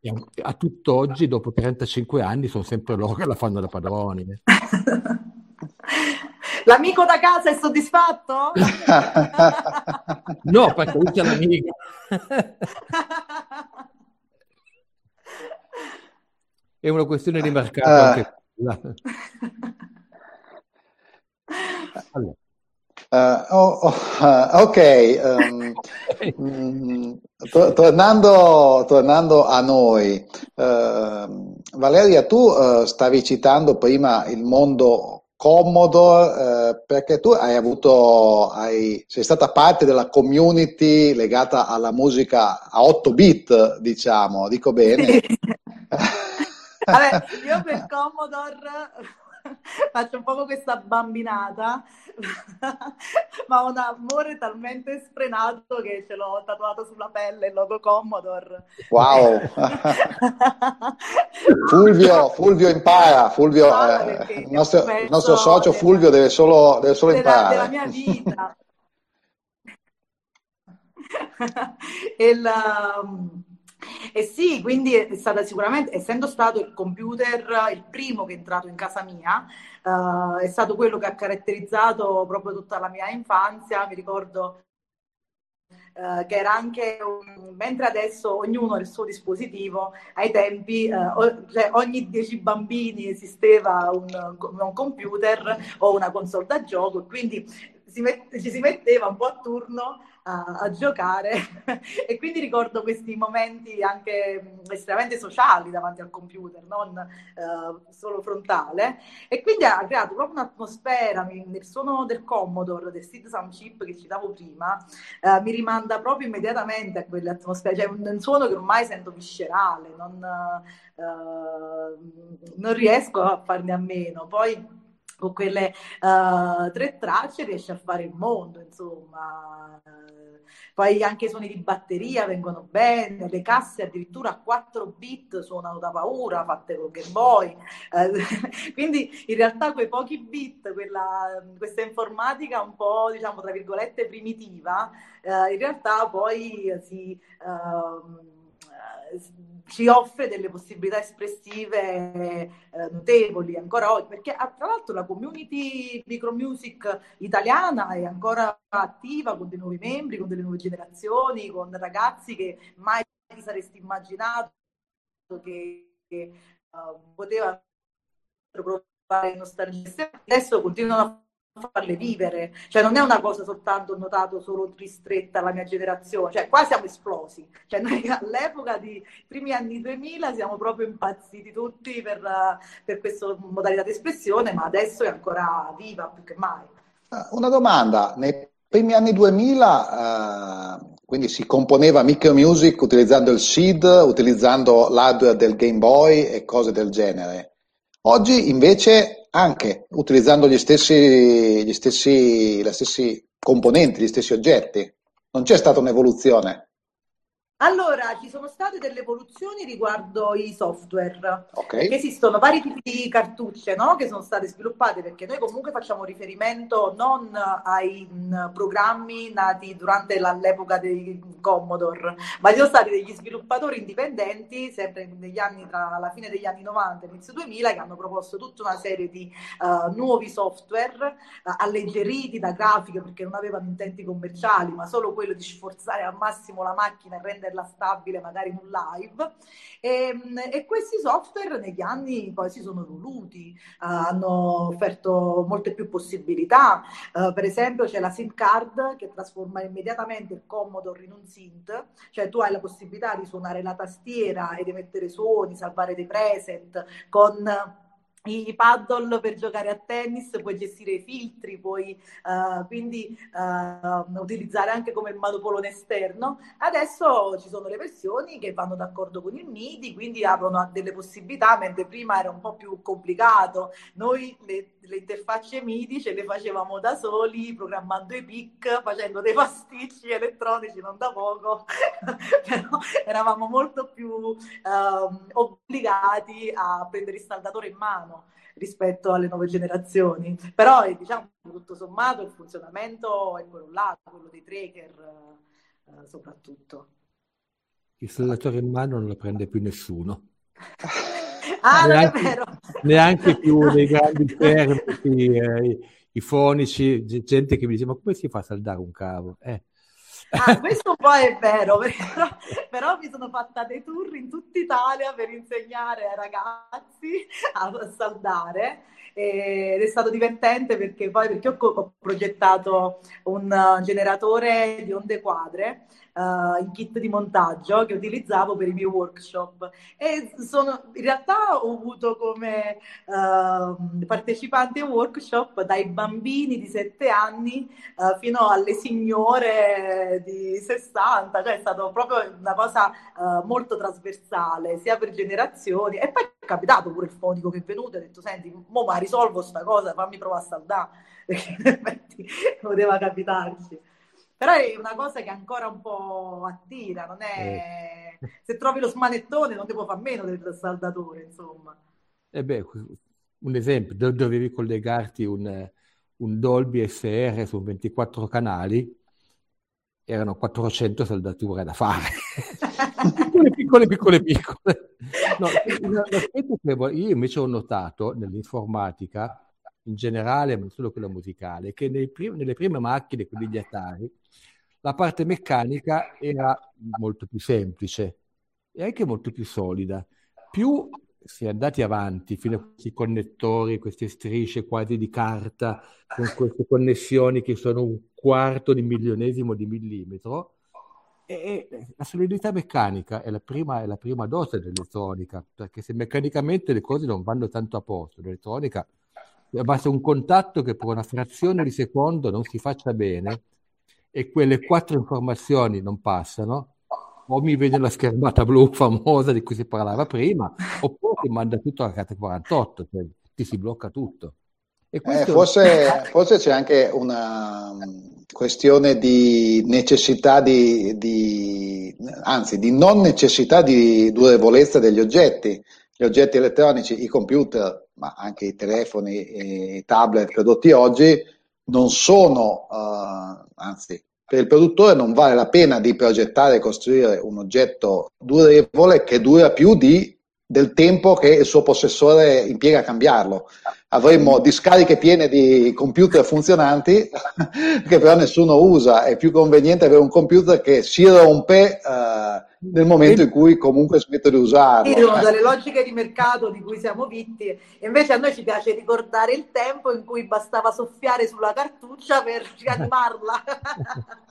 E a tutt'oggi, dopo 35 anni, sono sempre loro che la fanno da padroni. Eh. L'amico da casa è soddisfatto? no, perché usa l'amico. È una questione di mercato uh, anche allora. Uh, oh, oh, uh, ok, um, to- tornando, tornando, a noi, uh, Valeria, tu stavi citando prima il mondo Commodore perché tu hai avuto, hai, sei stata parte della community legata alla musica a 8 bit, diciamo, dico bene. Vabbè, io per Commodore faccio un po' questa bambinata, ma ho un amore talmente sfrenato che ce l'ho tatuato sulla pelle il logo Commodore. Wow! Fulvio, Fulvio impara, Fulvio, ah, eh, il, nostro, nostro, socio della, Fulvio deve solo, deve solo della, imparare. Della mia vita. il, um, e sì, quindi è stata sicuramente, essendo stato il computer il primo che è entrato in casa mia, uh, è stato quello che ha caratterizzato proprio tutta la mia infanzia. Mi ricordo Uh, che era anche un, mentre adesso ognuno ha il suo dispositivo, ai tempi uh, o, cioè ogni dieci bambini esisteva un, un, computer o una console da gioco, quindi si met- ci si metteva un po' a turno a, a giocare e quindi ricordo questi momenti anche estremamente sociali davanti al computer, non uh, solo frontale e quindi ha creato proprio un'atmosfera nel suono del Commodore, del Sid Sound Chip che citavo prima, uh, mi rimanda proprio immediatamente a quell'atmosfera, cioè un, un suono che ormai sento viscerale, non, uh, non riesco a farne a meno. Poi con quelle uh, tre tracce riesce a fare il mondo, insomma. Poi anche i suoni di batteria vengono bene, le casse addirittura a 4 bit suonano da paura, fatte con Game Boy. Uh, quindi in realtà quei pochi bit, quella, questa informatica un po', diciamo, tra virgolette, primitiva, uh, in realtà poi si ehm, ci offre delle possibilità espressive eh, notevoli ancora oggi, perché ah, tra l'altro la community micromusic italiana è ancora attiva con dei nuovi membri, con delle nuove generazioni, con ragazzi che mai ti saresti immaginato che, che uh, potevano provare nostalgia. Adesso continuano a farle vivere, cioè non è una cosa soltanto notato solo ristretta alla mia generazione, cioè qua siamo esplosi, cioè noi all'epoca di primi anni 2000 siamo proprio impazziti tutti per, per questa modalità di espressione, ma adesso è ancora viva più che mai. Una domanda, nei primi anni 2000 uh, quindi si componeva micro music utilizzando il SID, utilizzando l'hardware del Game Boy e cose del genere. Oggi invece anche utilizzando gli stessi, gli stessi, gli stessi componenti, gli stessi oggetti. Non c'è stata un'evoluzione. Allora, ci sono state delle evoluzioni riguardo i software. Okay. Esistono vari tipi di cartucce no? che sono state sviluppate perché noi comunque facciamo riferimento non ai mh, programmi nati durante l'epoca dei Commodore, ma ci sono stati degli sviluppatori indipendenti, sempre negli anni tra la fine degli anni 90 e inizio 2000, che hanno proposto tutta una serie di uh, nuovi software uh, alleggeriti da grafiche perché non avevano intenti commerciali, ma solo quello di sforzare al massimo la macchina e rendere tenerla stabile magari in un live. E, e questi software negli anni poi si sono evoluti, uh, hanno offerto molte più possibilità. Uh, per esempio c'è la SIM card che trasforma immediatamente il Commodore in un synth, cioè tu hai la possibilità di suonare la tastiera ed emettere suoni, salvare dei preset con i paddle per giocare a tennis, puoi gestire i filtri, puoi uh, quindi uh, utilizzare anche come manopolone esterno. Adesso ci sono le versioni che vanno d'accordo con il MIDI, quindi aprono delle possibilità, mentre prima era un po' più complicato. Noi le, le interfacce MIDI ce le facevamo da soli, programmando i pic, facendo dei pasticci elettronici non da poco, però eravamo molto più uh, obbligati a prendere il saldatore in mano rispetto alle nuove generazioni. Però eh, diciamo tutto sommato il funzionamento è quello là, quello dei tracker eh, soprattutto. Il saldatore in mano non lo prende più nessuno. ah, neanche. Neanche più nei grandi termini, eh, i, i, fonici, gente che mi dice ma come si fa a saldare un cavo? Eh, Ah, questo poi è vero, però, però, mi sono fatta dei tour in tutta Italia per insegnare ai ragazzi a saldare ed è stato divertente perché poi perché ho, ho progettato un generatore di onde quadre uh, in kit di montaggio che utilizzavo per i miei workshop. E sono, in realtà ho avuto come uh, partecipanti ai workshop dai bambini di 7 anni uh, fino alle signore di 60, cioè è stato proprio una cosa molto trasversale sia per generazioni. E poi è capitato pure il fonico che è venuto e ha detto senti, mo ma risolvo sta cosa, fammi provare a saldare perché in effetti poteva capitarci. Però è una cosa che ancora un po' attira, non è... Eh. Se trovi lo smanettone non devo fare meno del saldatore, insomma. E eh beh, un esempio, dovevi collegarti un, un Dolby SR su 24 canali, erano 400 saldature da fare. piccole, piccole, piccole, piccole. No, io invece ho notato nell'informatica, in generale, ma solo quella musicale, che prim- nelle prime macchine, quindi gli Atari, la parte meccanica era molto più semplice e anche molto più solida. Più si è andati avanti fino a questi connettori, queste strisce quasi di carta, con queste connessioni che sono un quarto di milionesimo di millimetro, e la solidità meccanica è la, prima, è la prima dose dell'elettronica, perché se meccanicamente le cose non vanno tanto a posto, l'elettronica basta un contatto che per una frazione di secondo non si faccia bene e quelle quattro informazioni non passano, o mi vede la schermata blu famosa di cui si parlava prima, oppure ti manda tutto alla carta 48, cioè ti si blocca tutto. Eh, forse, forse, c'è anche una um, questione di necessità di, di, anzi di non necessità di durevolezza degli oggetti. Gli oggetti elettronici, i computer, ma anche i telefoni e i tablet prodotti oggi, non sono, uh, anzi, per il produttore non vale la pena di progettare e costruire un oggetto durevole che dura più di, del tempo che il suo possessore impiega a cambiarlo avremmo discariche piene di computer funzionanti che però nessuno usa. È più conveniente avere un computer che si rompe uh, nel momento in cui comunque smetto di usarlo. Sì, sono delle logiche di mercato di cui siamo vittime. Invece a noi ci piace ricordare il tempo in cui bastava soffiare sulla cartuccia per rianimarla.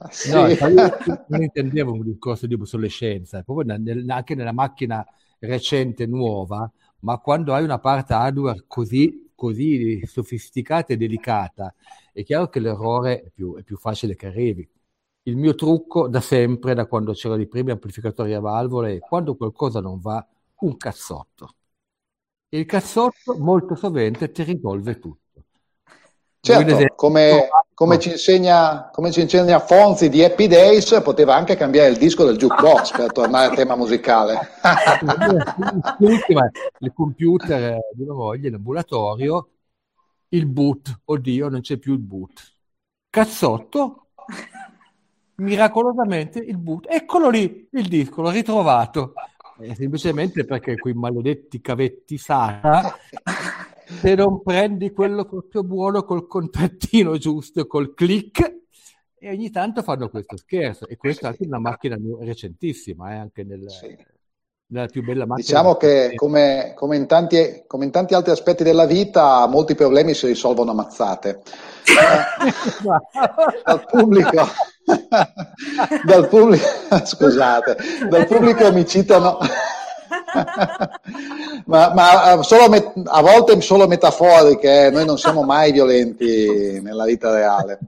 sì. No, io non intendevo un discorso di obsolescenza, proprio anche nella macchina recente, nuova, ma quando hai una parte hardware così così sofisticata e delicata, è chiaro che l'errore è più, è più facile che arrivi. Il mio trucco da sempre, da quando c'erano i primi amplificatori a valvole, è quando qualcosa non va, un cazzotto. E il cazzotto molto sovente ti risolve tutto. Certo, come, come, ci insegna, come ci insegna Fonzi di Happy Days, poteva anche cambiare il disco del jukebox per tornare al tema musicale. Il computer di mia moglie, l'ambulatorio, il boot, oddio, non c'è più il boot. Cazzotto, miracolosamente il boot, eccolo lì, il disco, l'ho ritrovato. Eh, semplicemente perché quei maledetti cavetti SATA se non prendi quello proprio buono col contrattino giusto, col click, e ogni tanto fanno questo scherzo e questa è anche una macchina recentissima, eh, anche nel, sì. nella più bella macchina. Diciamo che come, come, in tanti, come, in tanti, altri aspetti della vita molti problemi si risolvono ammazzate. dal pubblico, dal pubblico scusate, dal pubblico mi citano ma, ma met- a volte solo metaforiche, eh. noi non siamo mai violenti nella vita reale.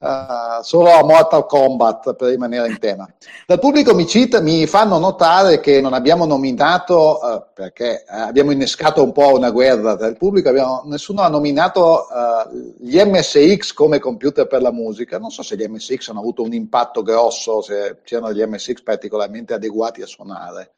Uh, solo a Mortal Kombat per rimanere in tema. Dal pubblico mi, cita, mi fanno notare che non abbiamo nominato, uh, perché uh, abbiamo innescato un po' una guerra tra il pubblico, abbiamo, nessuno ha nominato gli MSX come computer per la musica. Non so se gli MSX hanno avuto un impatto grosso, se c'erano degli MSX particolarmente adeguati a suonare.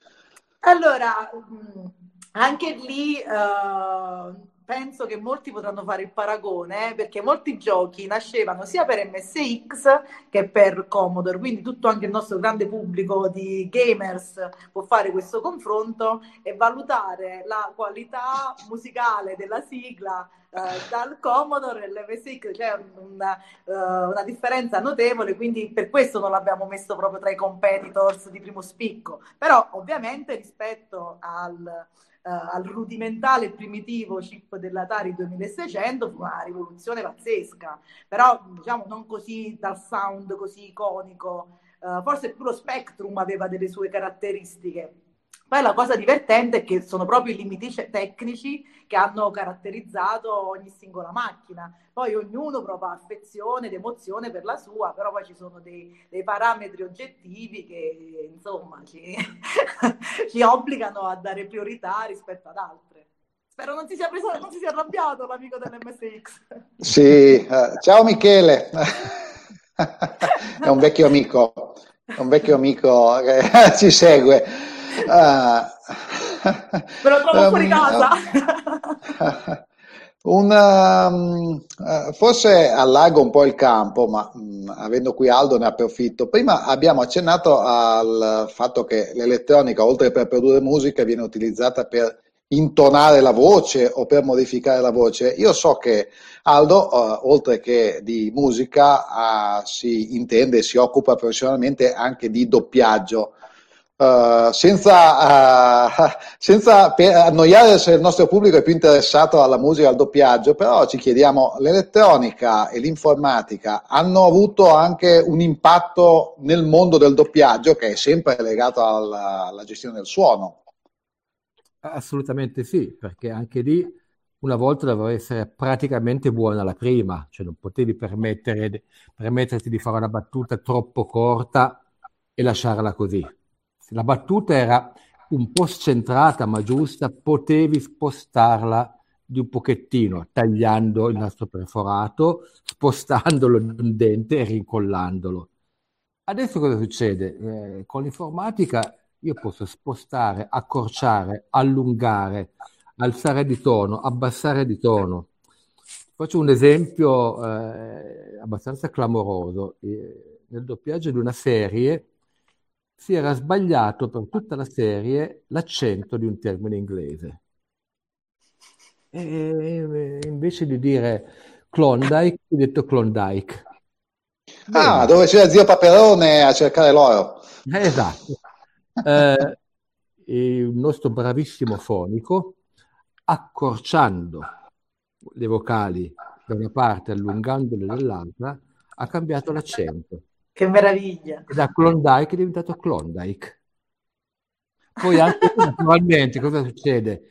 Allora, mm, anche lì uh, penso che molti potranno fare il paragone, perché molti giochi nascevano sia per MSX che per Commodore, quindi tutto anche il nostro grande pubblico di gamers può fare questo confronto e valutare la qualità musicale della sigla eh, dal Commodore all'MSX c'è una, uh, una, differenza notevole, quindi per questo non l'abbiamo messo proprio tra i competitors di primo spicco, però ovviamente rispetto al uh, al rudimentale e primitivo chip dell'Atari 2600 fu una rivoluzione pazzesca, però diciamo non così dal sound così iconico, uh, forse più lo Spectrum aveva delle sue caratteristiche. Poi la cosa divertente è che sono proprio i limiti tecnici che hanno caratterizzato ogni singola macchina. Poi ognuno prova affezione ed emozione per la sua, però poi ci sono dei, dei parametri oggettivi che insomma ci, ci, obbligano a dare priorità rispetto ad altre. Spero non si sia, preso, non si sia arrabbiato l'amico dell'MSX. Sì, uh, ciao Michele, è un vecchio amico, è un vecchio amico che ci segue. Uh, Me lo trovo fuori um, casa. Una, um, forse allargo un po' il campo, ma um, avendo qui Aldo ne approfitto. Prima abbiamo accennato al fatto che l'elettronica, oltre per produrre musica, viene utilizzata per intonare la voce o per modificare la voce. Io so che Aldo, uh, oltre che di musica, uh, si intende e si occupa professionalmente anche di doppiaggio. Uh, senza, uh, senza annoiare se il nostro pubblico è più interessato alla musica e al doppiaggio, però ci chiediamo, l'elettronica e l'informatica hanno avuto anche un impatto nel mondo del doppiaggio che è sempre legato alla, alla gestione del suono? Assolutamente sì, perché anche lì una volta doveva essere praticamente buona la prima, cioè non potevi permetterti di fare una battuta troppo corta e lasciarla così la battuta era un po' scentrata ma giusta, potevi spostarla di un pochettino, tagliando il nastro perforato, spostandolo di un dente e rincollandolo. Adesso cosa succede? Eh, con l'informatica io posso spostare, accorciare, allungare, alzare di tono, abbassare di tono. Faccio un esempio eh, abbastanza clamoroso. Eh, nel doppiaggio di una serie si era sbagliato per tutta la serie l'accento di un termine inglese. E invece di dire Klondike, ho detto Klondike. Ah, dove c'era zio Paperone a cercare l'oro. esatto. Eh, il nostro bravissimo fonico, accorciando le vocali da una parte, allungandole dall'altra, ha cambiato l'accento. Che meraviglia! Da Klondike è diventato Klondike. Poi anche naturalmente cosa succede?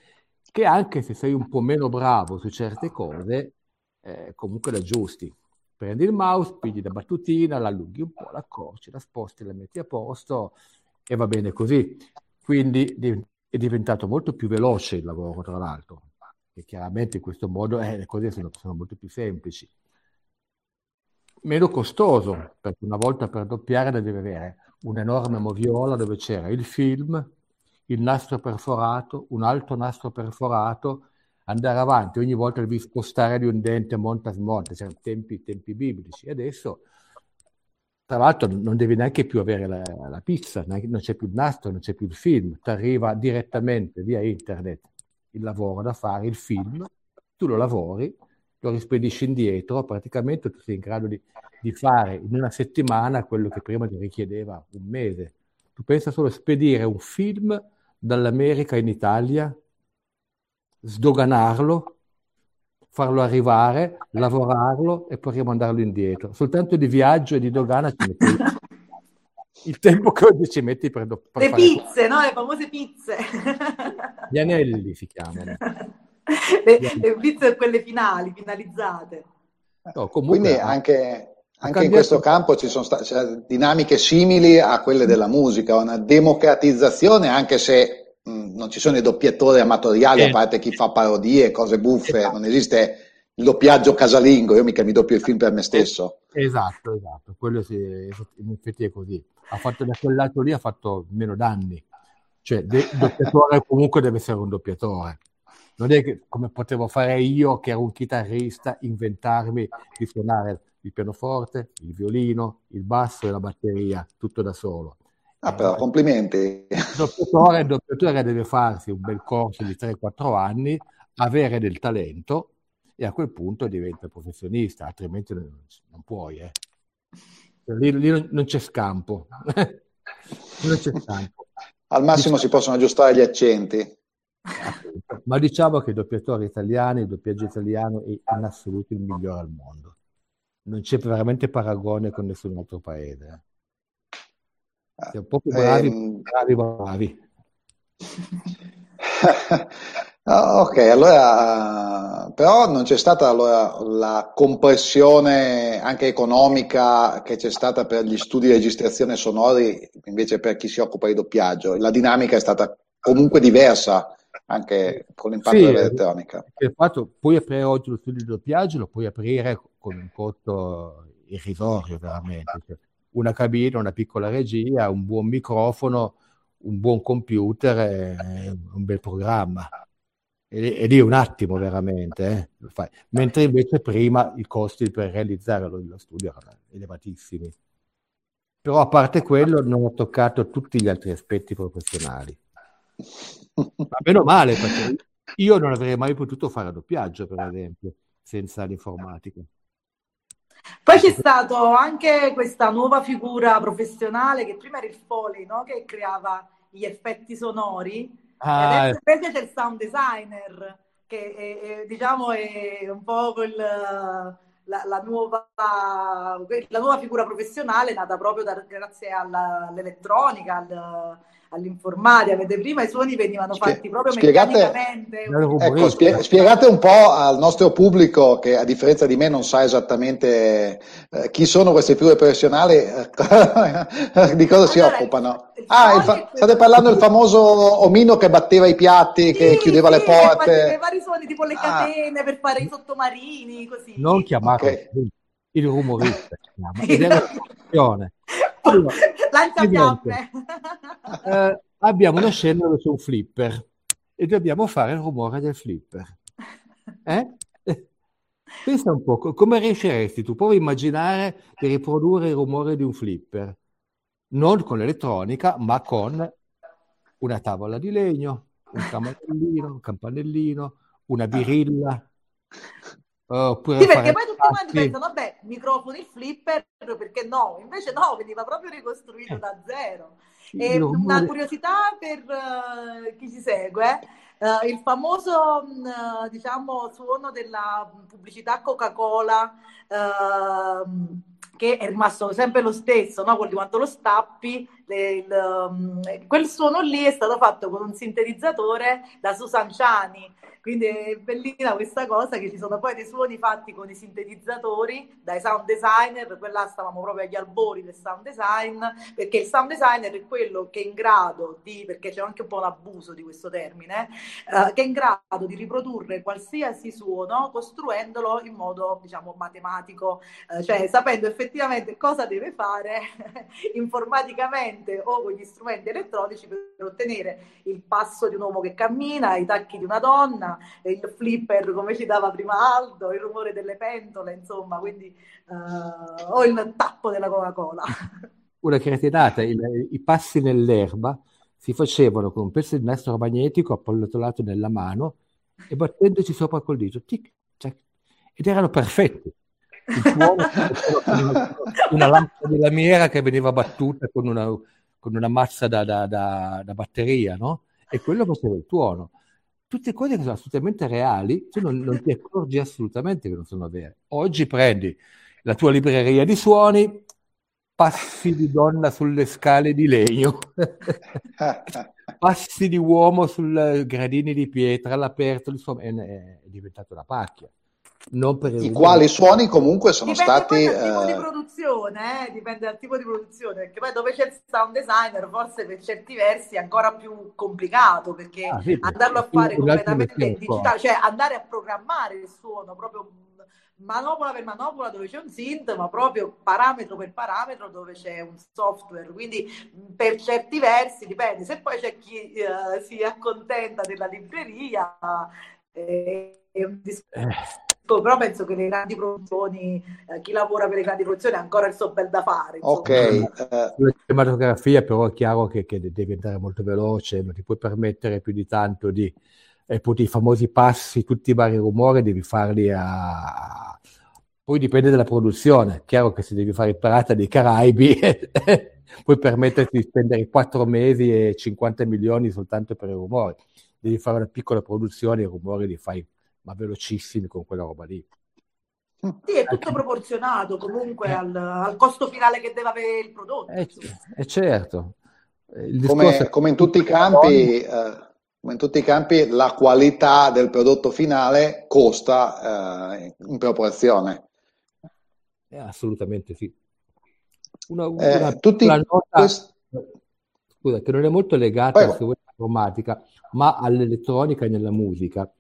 Che anche se sei un po' meno bravo su certe cose, eh, comunque la aggiusti. Prendi il mouse, pigli la battutina, la allunghi un po', la accorci, la sposti, la metti a posto e va bene così. Quindi è diventato molto più veloce il lavoro, tra l'altro. E chiaramente in questo modo eh, le cose sono, sono molto più semplici meno costoso, perché una volta per doppiare devi avere un'enorme moviola dove c'era il film, il nastro perforato, un altro nastro perforato, andare avanti, ogni volta devi spostare di un dente monta smonta, cioè tempi, tempi biblici. Adesso, tra l'altro, non devi neanche più avere la, la pizza, non c'è più il nastro, non c'è più il film, ti arriva direttamente via internet il lavoro da fare, il film, tu lo lavori lo rispedisci indietro, praticamente tu sei in grado di, di fare in una settimana quello che prima ti richiedeva un mese. Tu pensa solo a spedire un film dall'America in Italia, sdoganarlo, farlo arrivare, lavorarlo e poi rimandarlo indietro. Soltanto di viaggio e di dogana ci metti il tempo che oggi ci metti per, per Le pizze, no? Le famose pizze. Gli anelli si chiamano. Le, le pizze quelle finali, finalizzate. No, comunque, Quindi anche, anche in questo campo ci sono state cioè, dinamiche simili a quelle della musica, una democratizzazione, anche se mh, non ci sono i doppiatori amatoriali, eh. a parte chi fa parodie, cose buffe, esatto. non esiste il doppiaggio casalingo, io mica mi doppio il film per me stesso. Esatto, esatto, quello sì, in effetti è così. Ha fatto da quel lato lì, ha fatto meno danni. Cioè, il doppiatore comunque deve essere un doppiatore. Non è che come potevo fare io, che ero un chitarrista, inventarmi di suonare il pianoforte, il violino, il basso e la batteria, tutto da solo. Ah, però complimenti. Il doppiatore, deve farsi un bel corso di 3-4 anni, avere del talento e a quel punto diventa professionista, altrimenti non, non puoi. Eh. Lì, lì, non c'è scampo. non c'è scampo. Al massimo si possono aggiustare gli accenti. Ma diciamo che i doppiatori italiani, il doppiaggio italiano è in assoluto il migliore al mondo non c'è veramente paragone con nessun altro paese. Siamo proprio bravi, ehm... bravi, bravi. ok, allora però non c'è stata allora, la compressione anche economica che c'è stata per gli studi di registrazione sonori invece per chi si occupa di doppiaggio. La dinamica è stata comunque diversa anche con l'impatto sì, dell'elettronica. Il fatto, puoi aprire oggi lo studio di doppiaggio, lo puoi aprire con un costo irrisorio veramente. Cioè, una cabina, una piccola regia, un buon microfono, un buon computer un bel programma. E, lì un attimo veramente, eh, mentre invece prima i costi per realizzare lo, lo studio erano elevatissimi. Però a parte quello non ho toccato tutti gli altri aspetti professionali. Ma meno male, perché io non avrei mai potuto fare doppiaggio, per esempio, senza l'informatica. Poi c'è stata anche questa nuova figura professionale che prima era il Foley, no? che creava gli effetti sonori, ah, e adesso invece c'è il sound designer, che è, è, diciamo è un po' quel, la, la, nuova, la, nuova, figura professionale nata proprio da, grazie alla, all'elettronica, al, all'informatica, vedete prima i suoni venivano fatti proprio spiegate, meccanicamente. Ecco, spie- spiegate un po' al nostro pubblico che a differenza di me non sa esattamente eh, chi sono queste figure professionali, eh, di cosa allora, si occupano. Ah, fa- state parlando del famoso omino che batteva i piatti, sì, che chiudeva sì, le porte. I vari suoni tipo le ah. catene ah. per fare i sottomarini, così. Non chiamate okay. il rumorista, ed allora, Lanciafiamme. Eh, abbiamo una scena dove c'è un flipper e dobbiamo fare il rumore del flipper. Eh? Pensa un po', come riusciresti tu? Provi a immaginare di riprodurre il rumore di un flipper, non con l'elettronica, ma con una tavola di legno, un campanellino, un campanellino, una birilla, Oppure sì, perché poi tutti quanti pensano, vabbè, microfoni, flipper, perché no? Invece no, veniva proprio ricostruito eh. da zero. E una curiosità per uh, chi ci segue, uh, il famoso, uh, diciamo, suono della pubblicità Coca-Cola, ehm, che è rimasto sempre lo stesso, no? Quello di quanto lo stappi, le, il, um, quel suono lì è stato fatto con un sintetizzatore da Susan Ciani, quindi è bellina questa cosa che ci sono poi dei suoni fatti con i sintetizzatori dai sound designer, quella stavamo proprio agli albori del sound design, perché il sound designer è quello che è in grado di, perché c'è anche un po' un abuso di questo termine, eh, che è in grado di riprodurre qualsiasi suono costruendolo in modo, diciamo, matematico, eh, cioè sapendo effettivamente cosa deve fare informaticamente o con gli strumenti elettronici per ottenere il passo di un uomo che cammina, i tacchi di una donna, il flipper come ci dava prima Aldo, il rumore delle pentole, insomma, quindi uh, o il tappo della Coca-Cola. Una cretinata, il, i passi nell'erba si facevano con un pezzo di nastro magnetico appallottolato nella mano e battendoci sopra col dito, tic, tac, ed erano perfetti. Tuono, una lampada di lamiera che veniva battuta con una, con una mazza da, da, da, da, batteria, no? E quello faceva il tuono. Tutte cose che sono assolutamente reali, tu non, non ti accorgi assolutamente che non sono vere. Oggi prendi la tua libreria di suoni, passi di donna sulle scale di legno, passi di uomo sui gradini di pietra all'aperto, insomma, è, è diventato una pacchia. I quali suoni comunque sono dipende stati... Dipende dal tipo di produzione, eh? dipende dal tipo di produzione, perché poi dove c'è il sound designer forse per certi versi è ancora più complicato, perché ah, sì, andarlo a fare completamente in digitale, cioè andare a programmare il suono proprio manopola per manopola dove c'è un synth, ma proprio parametro per parametro dove c'è un software. Quindi per certi versi dipende. Se poi c'è chi uh, si accontenta della libreria, eh, è un discorso. Eh però penso che le grandi produzioni, eh, chi lavora per le grandi produzioni ha ancora il suo bel da fare. Insomma. Ok. Uh, la cinematografia però è chiaro che, che, devi andare molto veloce, non ti puoi permettere più di tanto di... Eh, i famosi passi, tutti i vari rumori, devi farli a... Poi dipende dalla produzione. Chiaro che se devi fare il Pirata dei Caraibi puoi permetterti di spendere 4 mesi e 50 milioni soltanto per i rumori. Devi fare una piccola produzione, i rumori li fai ma velocissimi con quella roba lì. Sì, è tutto proporzionato comunque eh. al, al, costo finale che deve avere il prodotto. Eh, eh certo. Come, come, in tutti i campi, eh, come in tutti i campi, la qualità del prodotto finale costa eh, in proporzione. Eh, assolutamente sì. Una, una, tutti una nota, quest... scusa, che non è molto legata all'informatica, ma all'elettronica e nella musica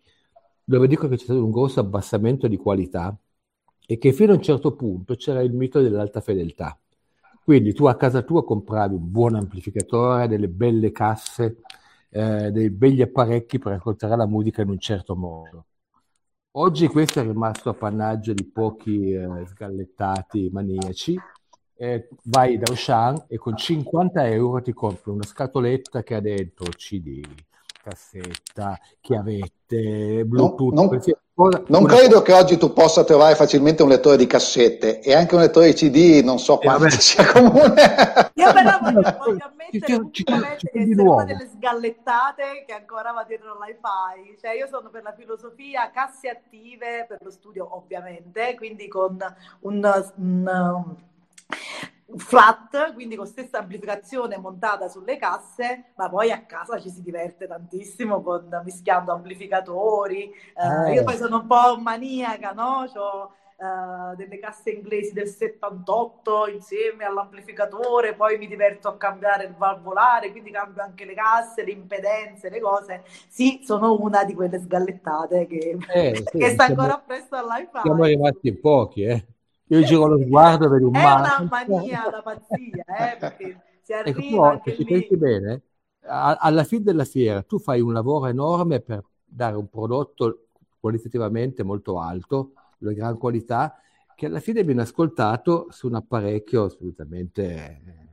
dove dico che c'è stato un grosso abbassamento di qualità e che fino a un certo punto c'era il mito dell'alta fedeltà. Quindi tu a casa tua compravi un buon amplificatore, delle belle casse, eh, dei begli apparecchi per ascoltare la musica in un certo modo. Oggi questo è rimasto appannaggio di pochi eh, sgallettati maniaci. Eh, vai da Auchan e con 50 euro ti compri una scatoletta che ha dentro CD, cassetta, chiavette, Bluetooth, no, non, cosa. Non credo che oggi tu possa trovare facilmente un lettore di cassette e anche un lettore di CD, non so quanto eh, sia comune. Io però voglio, voglio ammettere ci, ci, ci, che una delle sgallettate che ancora va dietro l'hi-fi. Cioè io sono per la filosofia casse attive per lo studio ovviamente, quindi con un, un flat, quindi con stessa amplificazione montata sulle casse, ma poi a casa ci si diverte tantissimo con mischiando amplificatori. Eh, io poi sono un po' maniaca, no? C'ho, Uh, delle casse inglesi del 78 insieme all'amplificatore, poi mi diverto a cambiare il valvolare, quindi cambio anche le casse, le impedenze, le cose. Sì, sono una di quelle sgallettate che, eh, sì, che sta siamo, ancora presto all'iPhone. Siamo rimasti in pochi, eh. Io giro lo sguardo vedo un È una mania da pazzia, eh, perché si ecco, arriva ecco, anche se pensi bene, alla fine della fiera tu fai un lavoro enorme per dare un prodotto qualitativamente molto alto, di gran qualità, che alla fine viene ascoltato su un apparecchio assolutamente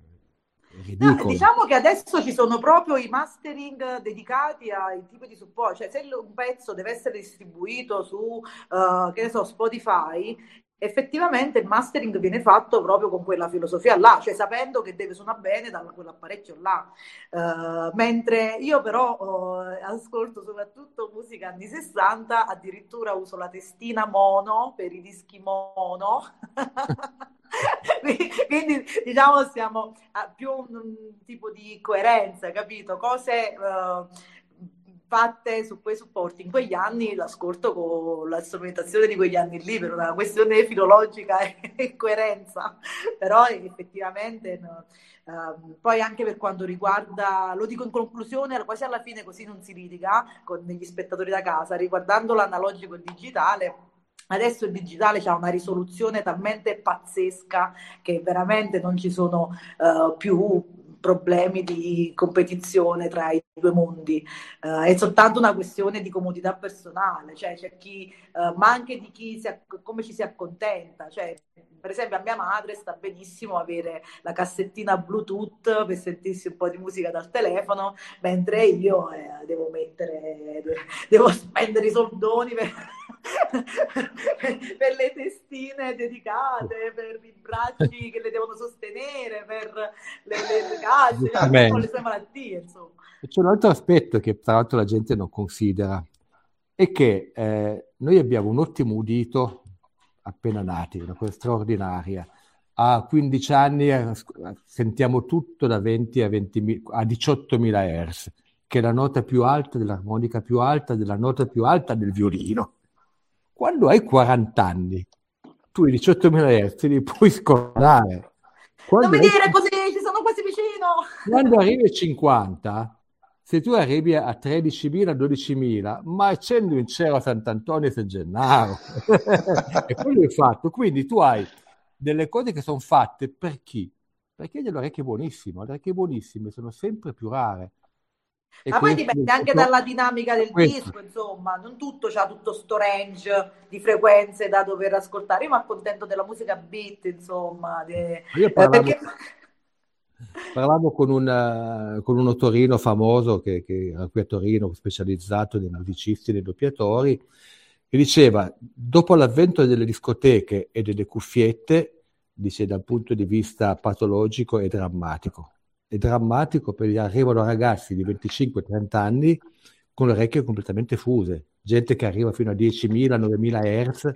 No, diciamo che adesso ci sono proprio i mastering dedicati ai tipi di supporto, cioè se un pezzo deve essere distribuito su, uh, che ne so, Spotify, effettivamente il mastering viene fatto proprio con quella filosofia là, cioè sapendo che deve suonare bene da quell'apparecchio là. Uh, mentre io però uh, ascolto soprattutto musica anni 60, addirittura uso la testina mono per i dischi mono. Quindi diciamo siamo a più un, tipo di coerenza, capito? Cose uh, fatte su quei supporti in quegli anni l'ascolto con la strumentazione di quegli anni lì per una questione filologica e coerenza però effettivamente no. uh, poi anche per quanto riguarda lo dico in conclusione quasi alla fine così non si litiga con gli spettatori da casa riguardando l'analogico e il digitale Adesso il digitale ha una risoluzione talmente pazzesca che veramente non ci sono uh, più problemi di competizione tra i due mondi, uh, è soltanto una questione di comodità personale, cioè c'è chi, uh, ma anche di chi si, come ci si accontenta, cioè, per esempio a mia madre sta benissimo avere la cassettina Bluetooth per sentirsi un po' di musica dal telefono, mentre io eh, devo mettere, devo spendere i soldoni per, per le testine dedicate, per i bracci che le devono sostenere, per le, le, le calze, le sue malattie, insomma. C'è un altro aspetto che tra l'altro la gente non considera, è che eh, noi abbiamo un ottimo udito appena nati, una cosa straordinaria. A 15 anni eh, sentiamo tutto da 20 a, 20, a 18.000 Hz, che è la nota più alta dell'armonica più alta, della nota più alta del violino. Quando hai 40 anni, tu i 18.000 Hz li puoi scordare. Quando non mi dire così, ci sono quasi vicino! Quando arrivi a 50, se tu arrivi a 13.000, 12.000, ma accendo in cielo a Sant'Antonio e San Gennaro. e quello è fatto. Quindi tu hai delle cose che sono fatte per chi? Perché delle orecchie buonissime. Le orecchie buonissime sono sempre più rare. E Ma poi dipende anche dalla dinamica del questo. disco, insomma, non tutto c'ha tutto sto range di frequenze da dover ascoltare. Io mi accontento della musica beat, insomma. De... Io parlavo, perché... parlavo con, un, con uno Torino famoso che, che era qui a Torino, specializzato nei musicisti e nei doppiatori, che diceva, dopo l'avvento delle discoteche e delle cuffiette, dice dal punto di vista patologico è drammatico è drammatico perché arrivano ragazzi di 25-30 anni con le orecchie completamente fuse, gente che arriva fino a 10.000, 9.000 Hz,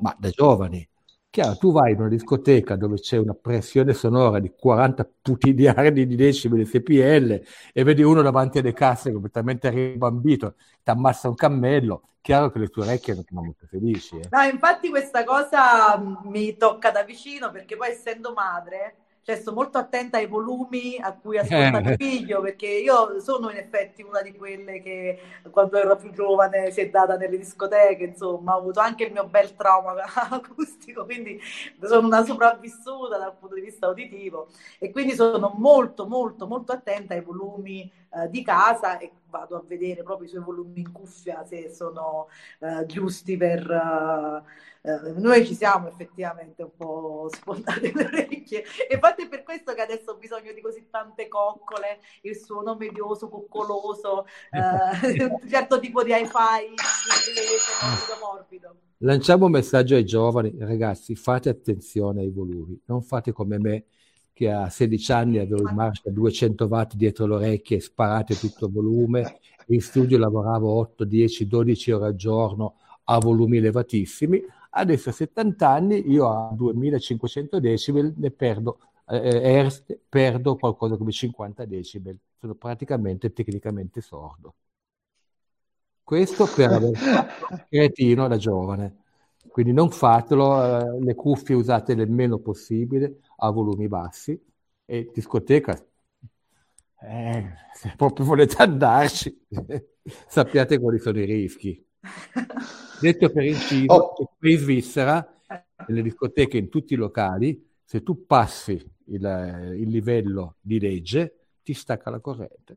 ma da giovani. Chiaro, tu vai in una discoteca dove c'è una pressione sonora di 40 putidiardi di decimi di SPL e vedi uno davanti alle casse completamente ribambito, ti ammassa un cammello, chiaro che le tue orecchie non sono molto felici. Eh. No, infatti questa cosa mi tocca da vicino perché poi essendo madre cioè sto molto attenta ai volumi a cui ascolta mio figlio, perché io sono in effetti una di quelle che quando ero più giovane si è data nelle discoteche, insomma, ho avuto anche il mio bel trauma acustico, quindi sono una sopravvissuta dal punto di vista uditivo e quindi sono molto, molto, molto attenta ai volumi eh, di casa e vado a vedere proprio i suoi volumi in cuffia se sono eh, giusti per... Uh, eh, noi ci siamo effettivamente un po' sfondate le orecchie. E infatti è per questo che adesso ho bisogno di così tante coccole, il suono medioso, coccoloso, eh, un certo tipo di hi-fi inglese, morbido, morbido. Lanciamo un messaggio ai giovani, ragazzi, fate attenzione ai volumi, non fate come me che a 16 anni avevo in marcia 200 watt dietro le orecchie, sparate tutto il volume, in studio lavoravo 8, 10, 12 ore al giorno a volumi elevatissimi, Adesso a 70 anni io a 2500 decibel ne perdo, eh, hertz, perdo qualcosa come 50 decibel. Sono praticamente tecnicamente sordo. Questo per aver fatto cretino da giovane. Quindi non fatelo, eh, le cuffie usate il meno possibile a volumi bassi e discoteca, eh, se proprio volete andarci, sappiate quali sono i rischi. Detto per inciso, oh. qui in Svizzera, nelle discoteche, in tutti i locali, se tu passi il, il livello di legge, ti stacca la corrente.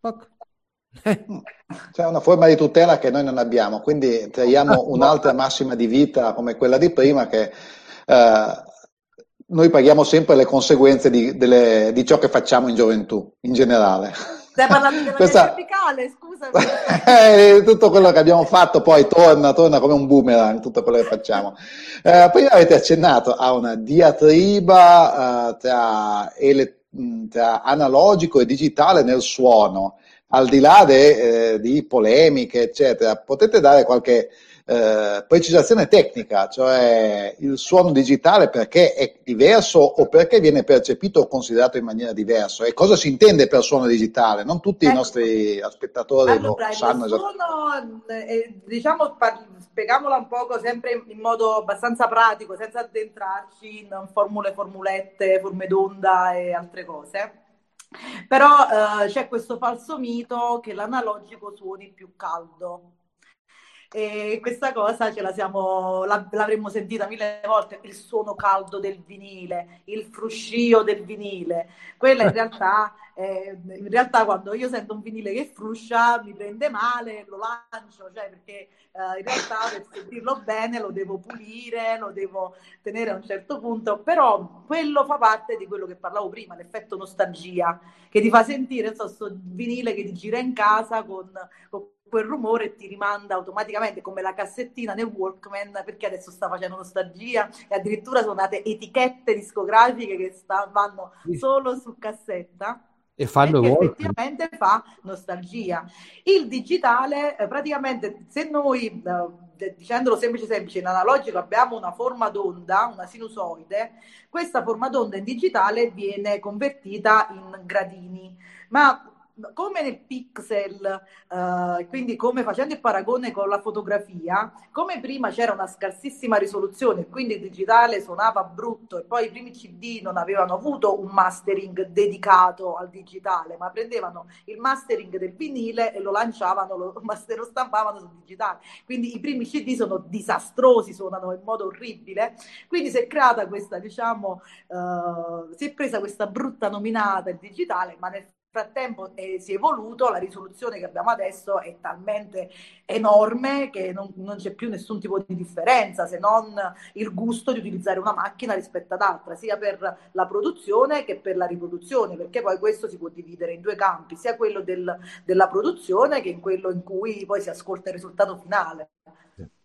C'è una forma di tutela che noi non abbiamo, quindi traiamo un'altra massima di vita come quella di prima che eh, noi paghiamo sempre le conseguenze di, delle, di ciò che facciamo in gioventù, in generale. Stai parlando della Questa... verticale, scusa. eh, tutto quello che abbiamo fatto poi torna, torna come un boomerang, tutto quello che facciamo. Eh, poi avete accennato a una diatriba eh, tra, ele- tra, analogico e digitale nel suono, al di là de, eh, di polemiche, eccetera. Potete dare qualche eh, precisazione tecnica, cioè il suono digitale perché è diverso o perché viene percepito o considerato in maniera diversa e cosa si intende per suono digitale? Non tutti ecco. i nostri spettatori allora, lo sanno esattamente. Eh, diciamo, spieghiamola un poco sempre in modo abbastanza pratico, senza addentrarci in formule, formulette, forme d'onda e altre cose. Però eh, c'è questo falso mito che l'analogico suoni più caldo. E questa cosa ce la siamo, l'avremmo sentita mille volte, il suono caldo del vinile, il fruscio del vinile. Quella in realtà, eh, in realtà quando io sento un vinile che fruscia mi prende male, lo lancio, cioè perché eh, in realtà per sentirlo bene lo devo pulire, lo devo tenere a un certo punto, però quello fa parte di quello che parlavo prima, l'effetto nostalgia, che ti fa sentire, so, sto vinile che ti gira in casa con, con quel rumore ti rimanda automaticamente come la cassettina nel Walkman perché adesso sta facendo nostalgia e addirittura sono nate etichette discografiche che sta, vanno solo su cassetta e fanno effettivamente fa nostalgia. Il digitale, eh, praticamente, se noi, eh, dicendolo semplice semplice, in analogico abbiamo una forma d'onda, una sinusoide, questa forma d'onda in digitale viene convertita in gradini. Ma come nel pixel, uh, quindi come facendo il paragone con la fotografia, come prima c'era una scarsissima risoluzione, quindi il digitale suonava brutto e poi i primi CD non avevano avuto un mastering dedicato al digitale, ma prendevano il mastering del vinile e lo lanciavano, lo, lo stampavano sul digitale. Quindi i primi CD sono disastrosi, suonano in modo orribile. Quindi si è creata questa, diciamo, uh, si è presa questa brutta nominata il digitale, ma nel frattempo eh, si è evoluto, la risoluzione che abbiamo adesso è talmente enorme che non, non, c'è più nessun tipo di differenza se non il gusto di utilizzare una macchina rispetto ad altra, sia per la produzione che per la riproduzione, perché poi questo si può dividere in due campi, sia quello del, della produzione che in quello in cui poi si ascolta il risultato finale.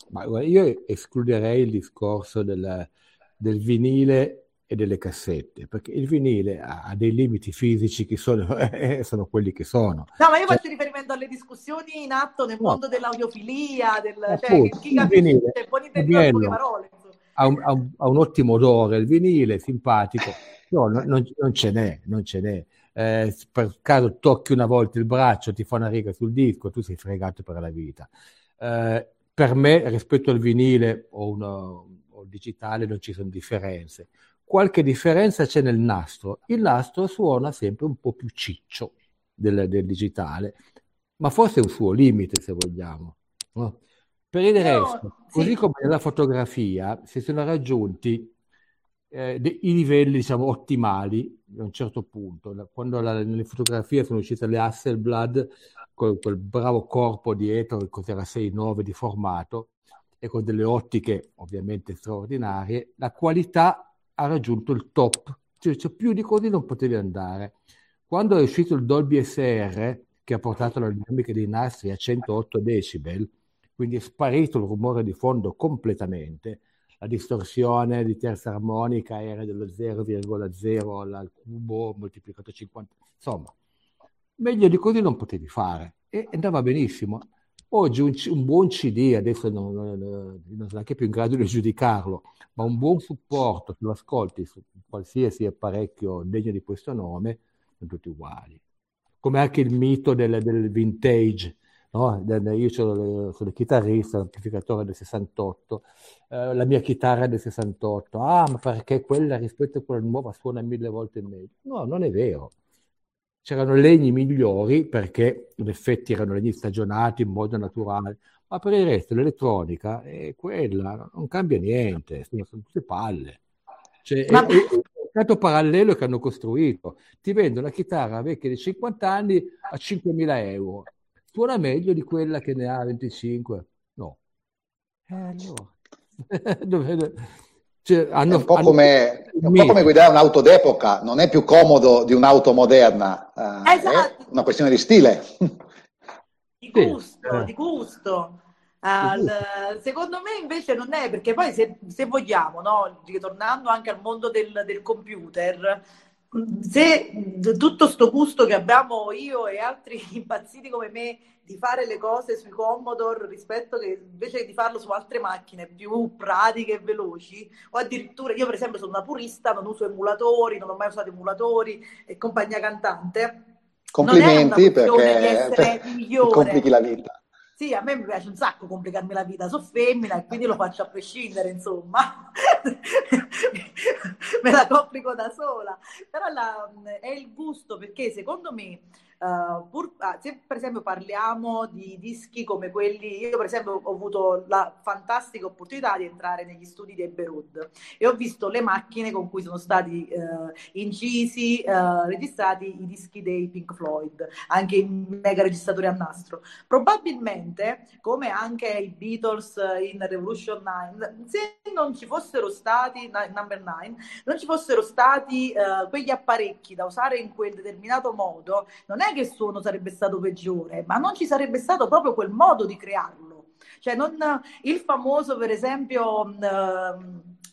Ma io escluderei il discorso del, del vinile e delle cassette, perché il vinile ha, dei limiti fisici che sono, eh, sono, quelli che sono. No, ma io cioè, faccio riferimento alle discussioni in atto nel no, mondo dell'audiofilia, del, cioè, chi capisce, può intendere poche parole. Ha un, ha, un, ha un, ottimo odore, il vinile, simpatico, no, non, non, non ce n'è, non ce n'è. Eh, per caso tocchi una volta il braccio, ti fa una riga sul disco, tu sei fregato per la vita. Eh, per me, rispetto al vinile o, uno, o digitale, non ci sono differenze qualche differenza c'è nel nastro. Il nastro suona sempre un po' più ciccio del, del digitale, ma forse è un suo limite se vogliamo. No? Per il resto, no, così sì. come nella fotografia, si sono raggiunti eh, de- i livelli diciamo, ottimali a un certo punto. Quando la, nelle fotografie sono uscite le Hasselblad, con quel bravo corpo dietro, che cos'era 6-9 di formato, e con delle ottiche ovviamente straordinarie, la qualità ha raggiunto il top, cioè, cioè, più di così non potevi andare. Quando è uscito il Dolby SR, che ha portato la dinamica dei nastri a 108 decibel, quindi è sparito il rumore di fondo completamente, la distorsione di terza armonica era dello 0,0 al cubo moltiplicato 50, insomma, meglio di così non potevi fare e andava benissimo. Oggi un, un buon CD, adesso non, non, non sono neanche più in grado di giudicarlo, ma un buon supporto, se lo ascolti su qualsiasi apparecchio degno di questo nome, sono tutti uguali. Come anche il mito del, del vintage, no? io sono, sono chitarrista, l'amplificatore del 68, eh, la mia chitarra del 68, ah ma perché quella rispetto a quella nuova suona mille volte meglio? No, non è vero c'erano legni migliori perché in effetti erano legni stagionati in modo naturale, ma per il resto l'elettronica è quella, non cambia niente, sono, sono tutte palle. Cioè, ma... è, è, un mercato parallelo che hanno costruito. Ti vendo una chitarra vecchia di 50 anni a 5.000 euro. Suona meglio di quella che ne ha 25? No. Eh, allora. Cioè, hanno, è, un po come, un po' come guidare un'auto d'epoca, non è più comodo di un'auto moderna, eh, esatto. è una questione di stile. Di gusto, di gusto. Uh, secondo me invece non è perché poi se, se vogliamo, no? ritornando anche al mondo del, del computer, se tutto sto gusto che abbiamo io e altri impazziti come me di fare le cose sui Commodore rispetto che invece di farlo su altre macchine più pratiche e veloci o addirittura io per esempio sono una purista non uso emulatori non ho mai usato emulatori e compagnia cantante complimenti perché complichi la vita sì, a me mi piace un sacco complicarmi la vita, sono femmina e quindi lo faccio a prescindere, insomma. me la complico da sola. Però la, è il gusto perché secondo me Uh, pur, uh, se per esempio parliamo di dischi come quelli, io per esempio ho avuto la fantastica opportunità di entrare negli studi di Eberud e ho visto le macchine con cui sono stati uh, incisi, registrati i dischi dei Pink Floyd, anche i mega registratori a nastro. Probabilmente, come anche i Beatles in Revolution 9, se non ci fossero stati, number 9, non ci fossero stati quegli apparecchi da usare in quel determinato modo, non è è che il suono sarebbe stato peggiore, ma non ci sarebbe stato proprio quel modo di crearlo. Cioè, non, il famoso, per esempio, eh,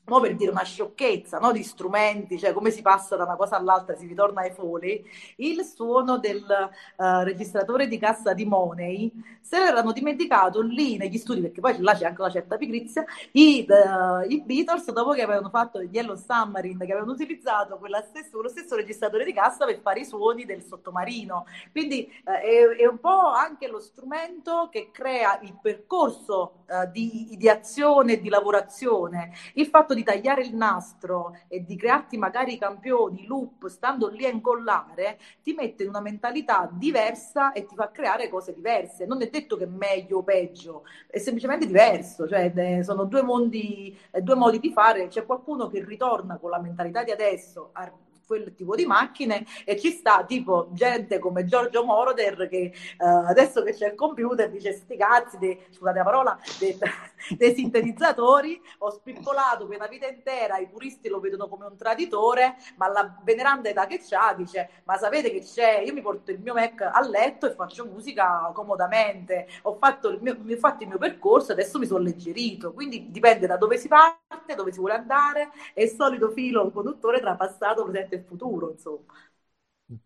mo per dire una sciocchezza no? di strumenti, cioè come si passa da una cosa all'altra, si ritorna ai foli, il suono del uh, registratore di cassa di Money se l'erano dimenticato lì negli studi, perché poi là c'è anche una certa pigrizia, i, uh, i Beatles dopo che avevano fatto il Yellow Submarine, che avevano utilizzato stesso, lo stesso registratore di cassa per fare i suoni del sottomarino. Quindi uh, è, è, un po' anche lo strumento che crea il percorso di ideazione e di lavorazione. Il fatto fatto di tagliare il nastro e di crearti magari campioni, loop, stando lì a incollare, ti mette in una mentalità diversa e ti fa creare cose diverse. Non è detto che è meglio o peggio, è semplicemente diverso, cioè sono due mondi, due modi di fare. C'è qualcuno che ritorna con la mentalità di adesso a quel tipo di macchine e ci sta tipo gente come Giorgio Moroder che uh, adesso che c'è il computer dice sti cazzi, dei, scusate la parola, dei, dei sintetizzatori, ho spippolato per una vita intera, i puristi lo vedono come un traditore, ma la veneranda età che c'ha dice ma sapete che c'è, io mi porto il mio Mac a letto e faccio musica comodamente, ho fatto il mio, ho fatto il mio percorso, adesso mi sono alleggerito, quindi dipende da dove si parte, dove si vuole andare. E il solito filo conduttore tra passato, presente e futuro, insomma.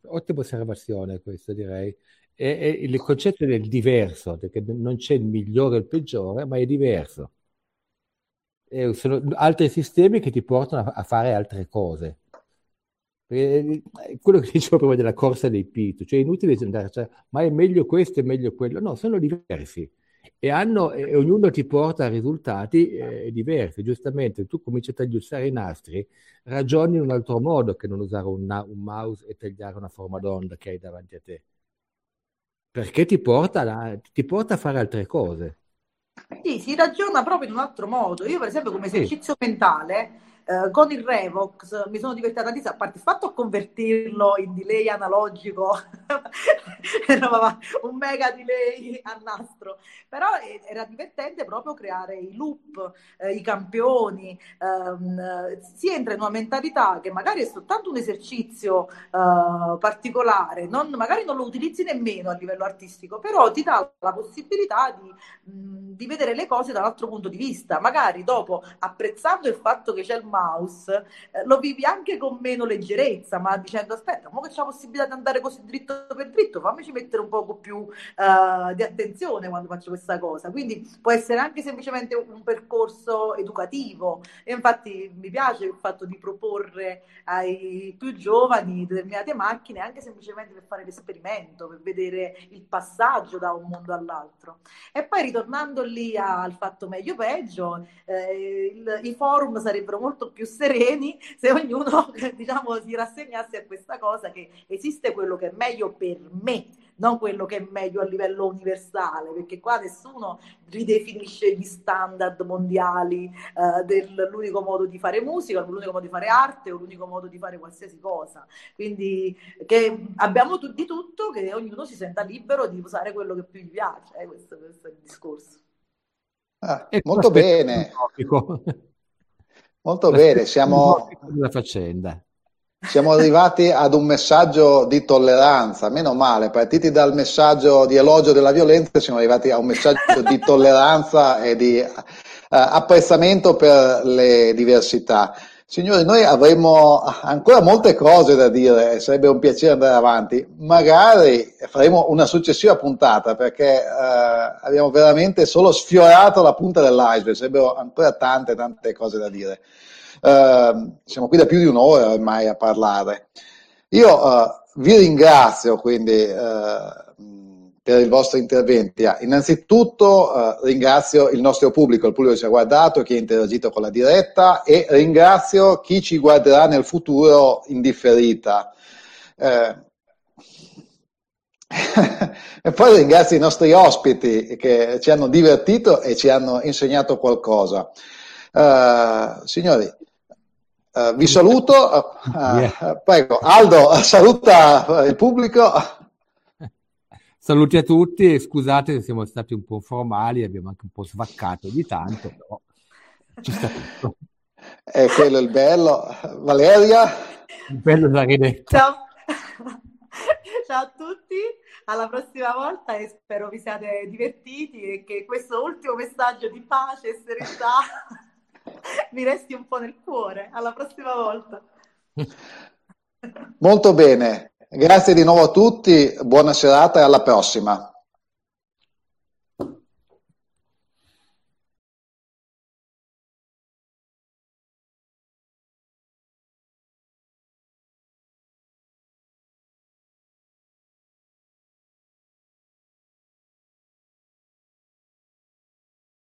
Ottima osservazione questa, direi. E, e il concetto del diverso, perché non c'è il migliore e il peggiore, ma è diverso. E sono altri sistemi che ti portano a, a fare altre cose. Perché quello che dicevo prima della corsa dei pit, cioè è inutile andare, cioè, ma è meglio questo, è meglio quello. No, sono diversi e, hanno, e ognuno ti porta a risultati eh, diversi. Giustamente, tu cominci a tagliuzzare i nastri, ragioni in un altro modo che non usare un, un mouse e tagliare una forma d'onda che hai davanti a te. Perché ti porta, la, ti porta a fare altre cose. Sì, si ragiona proprio in un altro modo. Io, per esempio, come esercizio sì. mentale, eh, con il Revox mi sono divertita tantissimo, a parte il fatto a convertirlo in delay analogico, un mega delay a nastro, però era divertente proprio creare i loop, eh, i campioni, ehm, si entra in una mentalità che magari è soltanto un esercizio eh, particolare, non, magari non lo utilizzi nemmeno a livello artistico, però ti dà la possibilità di, mh, di vedere le cose dall'altro punto di vista, magari dopo apprezzando il fatto che c'è il mouse, eh, lo vivi anche con meno leggerezza, ma dicendo aspetta, ma che c'è la possibilità di andare così dritto per dritto, fammici mettere un poco più uh, di attenzione quando faccio questa cosa. Quindi può essere anche semplicemente un percorso educativo e infatti mi piace il fatto di proporre ai più giovani determinate macchine anche semplicemente per fare l'esperimento, per vedere il passaggio da un mondo all'altro. E poi ritornando lì al fatto meglio peggio, eh, il, i forum sarebbero molto molto più sereni se ognuno diciamo, si rassegnasse a questa cosa che esiste quello che è meglio per me, non quello che è meglio a livello universale, perché qua nessuno ridefinisce gli standard mondiali uh, dell'unico modo di fare musica, l'unico modo di fare arte o l'unico modo di fare qualsiasi cosa. Quindi che abbiamo tu- di tutto, che ognuno si senta libero di usare quello che più gli piace, eh, questo, questo, è il discorso. Ah, molto bene. Molto bene, siamo, siamo arrivati ad un messaggio di tolleranza, meno male, partiti dal messaggio di elogio della violenza, siamo arrivati a un messaggio di tolleranza e di uh, apprezzamento per le diversità. Signori, noi avremmo ancora molte cose da dire, sarebbe un piacere andare avanti. Magari faremo una successiva puntata perché uh, abbiamo veramente solo sfiorato la punta dell'iceberg, sarebbero ancora tante, tante cose da dire. Uh, siamo qui da più di un'ora ormai a parlare. Io uh, vi ringrazio quindi uh, per i vostri interventi. Ah, innanzitutto ringrazio il nostro pubblico, il pubblico che ci ha guardato, chi ha interagito con la diretta e ringrazio chi ci guarderà nel futuro in differita. e poi ringrazio i nostri ospiti che ci hanno divertito e ci hanno insegnato qualcosa. Uh, signori, Uh, vi saluto, yeah. prego, Aldo, saluta il pubblico. Saluti a tutti, scusate se siamo stati un po' formali, abbiamo anche un po' svaccato di tanto, però ci sta tutto. E quello è il bello. Valeria? Il bello da ridetto. Ciao. Ciao a tutti, alla prossima volta e spero vi siate divertiti e che questo ultimo messaggio di pace e serenità mi resti un po' nel cuore. Alla prossima volta. Molto bene, grazie di nuovo a tutti, buona serata e alla prossima.